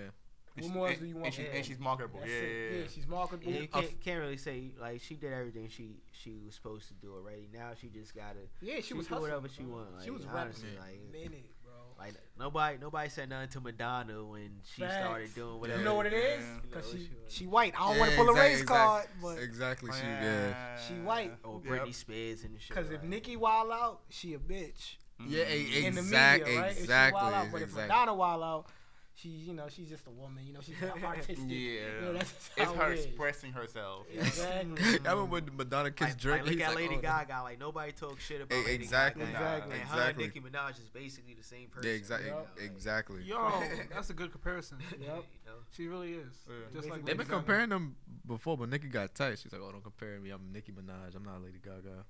What And more else do you want And, she, and she's marketable. Yeah, yeah, yeah. yeah, she's marketable. Yeah, you can't, can't really say like she did everything she she was supposed to do already. Now she just gotta Yeah, she, she was do hustling, whatever she bro. want. Like, she was honestly, rapping like minute, bro. like nobody nobody said nothing to Madonna when she Facts. started doing whatever. You know what it is? Yeah. Because You she she she white. I don't Yeah, want to pull a race exact- card, but Exactly. She, yeah. she white. Or Yep. Britney Spears and shit. Because if like. Nicki wild out, she a bitch. Yeah, e- mm-hmm. in the media, right? If she exactly, wild out, but if exactly. Madonna wild out, she you know she's just a woman. You know she's not artistic. Yeah. You know, that's just It's how her it is. expressing herself. Exactly. I remember when mm-hmm. Madonna kissed like, Drake. like, look at like, Lady oh, Gaga. Like nobody talk shit about Lady exactly, Gaga. exactly, And her and exactly. Nicki Minaj is basically the same person. Yeah, exactly, Yup. exactly. Yo, that's a good comparison. Yep. She really is. Yeah. Just like They've Lady been Gaga. comparing them before, but Nicki got tight. She's like, "Oh, don't compare me. I'm Nicki Minaj. I'm not Lady Gaga."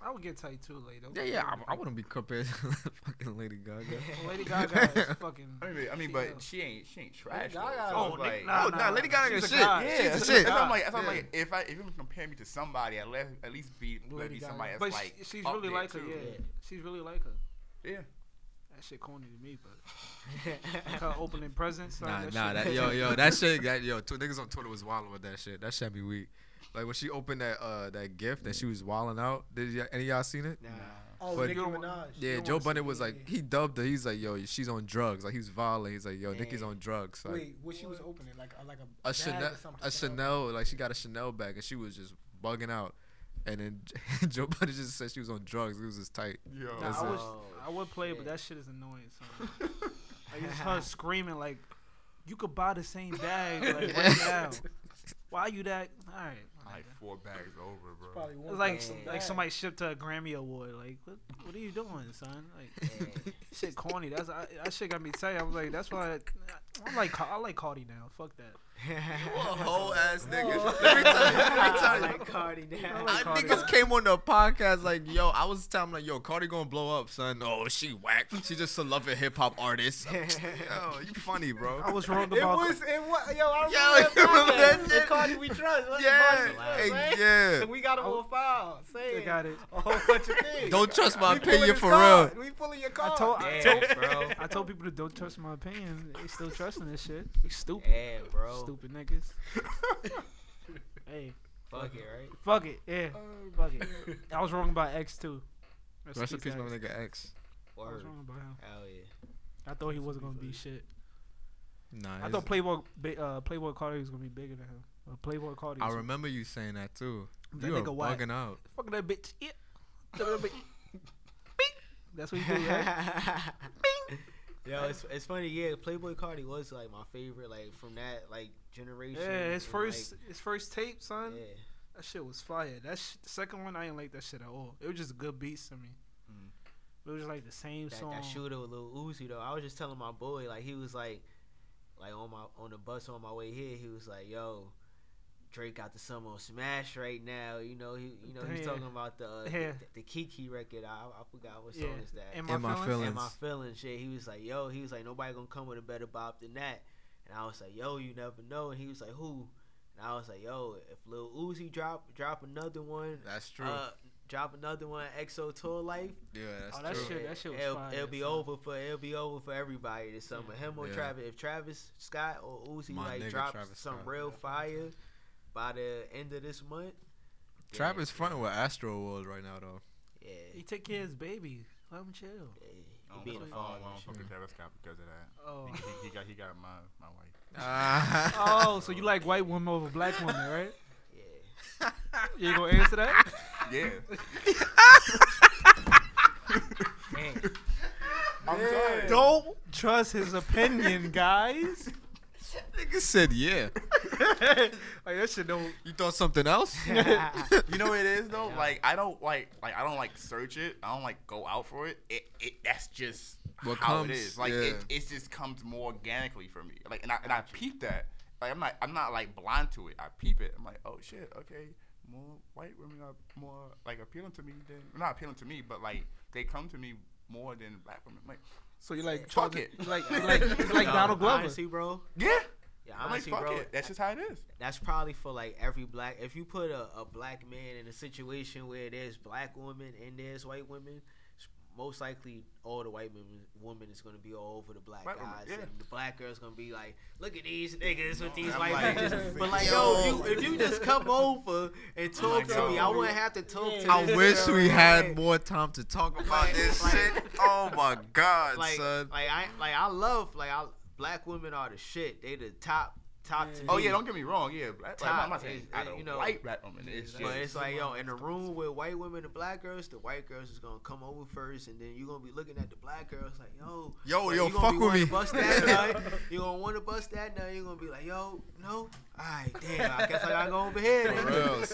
I would get tight too, later. Yeah, yeah. I, I wouldn't be compared to fucking Lady Gaga. Lady Gaga is fucking. I mean, I mean, but she ain't she ain't trash. Lady Gaga- though, so Oh, it's like, nah, oh, nah, nah, Lady Gaga is a shit. god. Yeah, She's that's, shit. that's why I'm like, that's why I'm like, if I if you compare me to somebody, at least at least be let Lady me Gaga. somebody that's But like she, she's really like her. too. Yeah, she's really like her. Yeah. That shit corny to me, but like her opening presents. son, Nah, that nah, shit- that yo, yo, that shit, that yo, two niggas on Twitter was wilding with that shit. That shit be weak. Like when she opened that uh that gift that she was wilding out. Did y- any of y'all seen it? Nah. Oh, But- Nicki Minaj. Yeah, Joe wanna Budden was like he dubbed her. He's like, yo, she's on drugs. Like he was violent. He's like, yo, Nicki's on drugs. Like Wait, what she was opening like a, like a, a bag Chanel, or something. a Chanel, like she got a Chanel bag and she was just bugging out. And then Joe Budden just said she was on drugs. It was just tight. Yo. Nah, That's I, it. wish, Oh, I would play it, but shit. that shit is annoying. Son. like it's her screaming like, "You could buy the same bag like right now. Why you that? All right." My like four bags over, bro. Probably one It's like bag. Yeah. like somebody shipped her a Grammy award. Like, what, what are you doing, son? Like, Yeah. shit corny. That's I, that shit got me tight. I was like, that's why I, I like I like Cardi now. Fuck that. You a whole ass nigga. Let me tell you. Let me I tell you. like Cardi I now. like I Cardi. niggas came on the podcast like, yo, I was telling them like, yo, Cardi gonna blow up, son. Oh, she whack. She just a loving hip hop artist. yo, you funny, bro. I was wrong It about. was it was yo. I Yo, remember you remember that that shit? The Cardi we trust. What's yeah, the hey, we trust, yeah. And we got him I- on file. I Saying got it. a whole bunch of things. Don't trust my We pulling opinion for card. real. We pulling your card. told- I Damn, bro. I told people to don't trust my opinion. They still trusting this shit. They stupid. Yeah, bro. Stupid niggas. hey, Fuck it, right? fuck it. Yeah, fuck it. I was wrong about X too. Rest in peace, my X. nigga X. I was wrong about him. Hell yeah. I thought he wasn't gonna be shit. Nah, I thought Playboi uh, Playboi Carti was gonna be bigger than him. Uh, Playboi Carti. I remember you saying that too. That you are nigga whack. bugging out. Fuck that bitch. Yeah. That bitch. Beep. That's what you do, right? Yo, it's, it's funny. Yeah, Playboi Carti was like my favorite, like from that like generation. Yeah, his and, first his first tape, son. Like, That shit was fire. That sh- the second one, I didn't like that shit at all. It was just good beats to me. Mm. It was just like the same yeah, that, song. that shooter with Lil Uzi though. I was just telling my boy like he was like, like on my on the bus on my way here, he was like, "Yo, Drake got the summer on Smash right now." You know, he you know he's Yeah. talking about the uh, Yeah. the, the Kiki record. I, I forgot what song Yeah. is that. In my, my feelings. feelings. and my feelings shit. He was like, yo, he was like, nobody gonna come with a better bop than that. And I was like, yo, you never know. And he was like, who? And I was like, yo, if Lil Uzi drop drop another one, That's true. uh, drop another one, XO Tour Life, yeah, that's Oh, that true. shit- that shit was it'll, fire, it'll be son. over for it'll be over for everybody this summer. Him or Yeah. Travis, if Travis Scott or Uzi My like nigga drops Travis some Scott. real fire by the end of this month, Travis yeah, fronting with Astro World right now though. yeah, He took care of his baby. Let him chill. yeah, I he being a father. don't- I don't and fuck with Travis Scott because of that. Oh. He, he, he got he got my my wife. Ah. oh, so you like white women over black women, right? Yeah. You ain't gonna answer that? Yeah. Damn. I'm sorry. Don't trust his opinion, guys. Nigga said yeah. like that shit don't. You thought something else? You know what it is though? Like I don't like like I don't like search it. I don't like go out for it. It, it that's just What how comes, it is. Like yeah. it, it just comes more organically for me. Like and I and I peep that. Like I'm not I'm not like blind to it. I peep it. I'm like, oh shit, okay. more white women are more like appealing to me than not appealing to me, but like they come to me more than black women. Like So you're like Fuck it. You like you like you like Yo, Donald Glover. Honestly, bro. yeah, Yeah, I'm like honestly, fuck bro. it. That's just how it is. That's probably for like every black. If you put a, a black man in a situation where there's black women and there's white women, s- most likely all the white women woman is gonna be all over the black White women, guys, yeah. and the black girl's gonna be like, "Look at these niggas with these I'm white like, bitches." But like, yo. yo, if you, if you just come over and talk to me, I wouldn't have to talk to. I this wish girl, we like- had more time to talk about Like- this like- shit. Oh my god, like, son. like I like I love like I black women are the shit. They the top top to Oh me. yeah, don't get me wrong. Yeah, black, like, I'm not Top saying is- out of you know, white black women. It's just But it's like, yo, in a room with white women and black girls, the white girls is gonna come over first, and then you're gonna be looking at the black girls like, yo, Yo, like, yo, you fuck with me. Bust that nut. You gonna want to bust that nut. You're gonna be like, yo, no, alright, damn, I guess I gotta go over here. For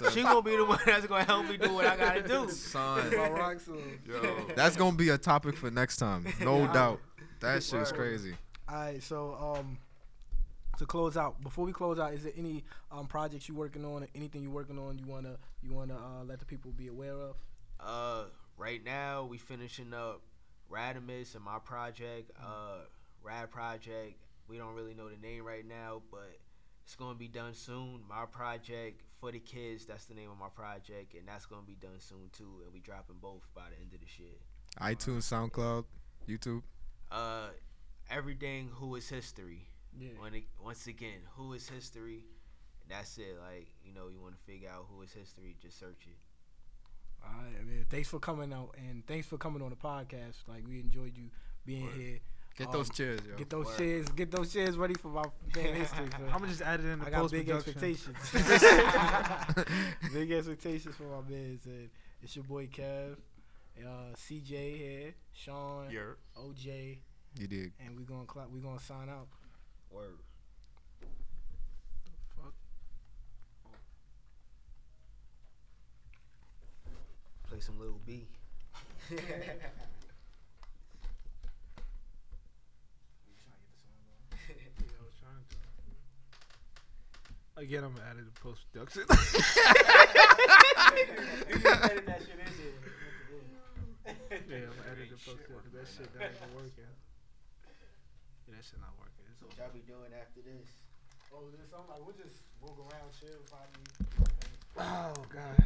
real. She gonna be the one that's gonna help me do what I gotta do. Son, My rock yo. that's gonna be a topic for next time, no doubt. That shit is crazy. All right, so um, to close out, before we close out, is there any um projects you're working on, or anything you're working on you wanna you wanna uh, let the people be aware of? Uh, right now we finishing up Radimus and my project, uh, Rad Project. We don't really know the name right now, but it's gonna be done soon. My project for the kids, that's the name of my project, and that's gonna be done soon too. And we dropping both by the end of the year. iTunes, SoundCloud, YouTube. Uh, everything who is history. Yeah. When it, once again, who is history? That's it. Like you know, you want to figure out who is history, just search it. All right, I mean, thanks for coming out and thanks for coming on the podcast. Like we enjoyed you being here. Get Um, those chairs, yo. Get those Word. chairs, get those chairs ready for my fan history. fam. I'm gonna just add it in the I got post big production. expectations. big expectations for my bids. And it's your boy Kev, uh, CJ here, Sean, You're OJ, you did. and we gonna clock, we gonna sign out. Word. Fuck. Play some little B. Again, I'm gonna add it in post production. yeah, I'm gonna add it in post production. That shit not even working. Yeah, that shit not working. It's What y'all be doing after this? Oh, this I'm like we'll just walk around, chill, probably. Oh god.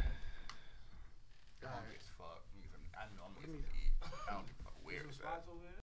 hungry as fuck. I know I'm gonna eat. I don't give a fuck where it's at. over there?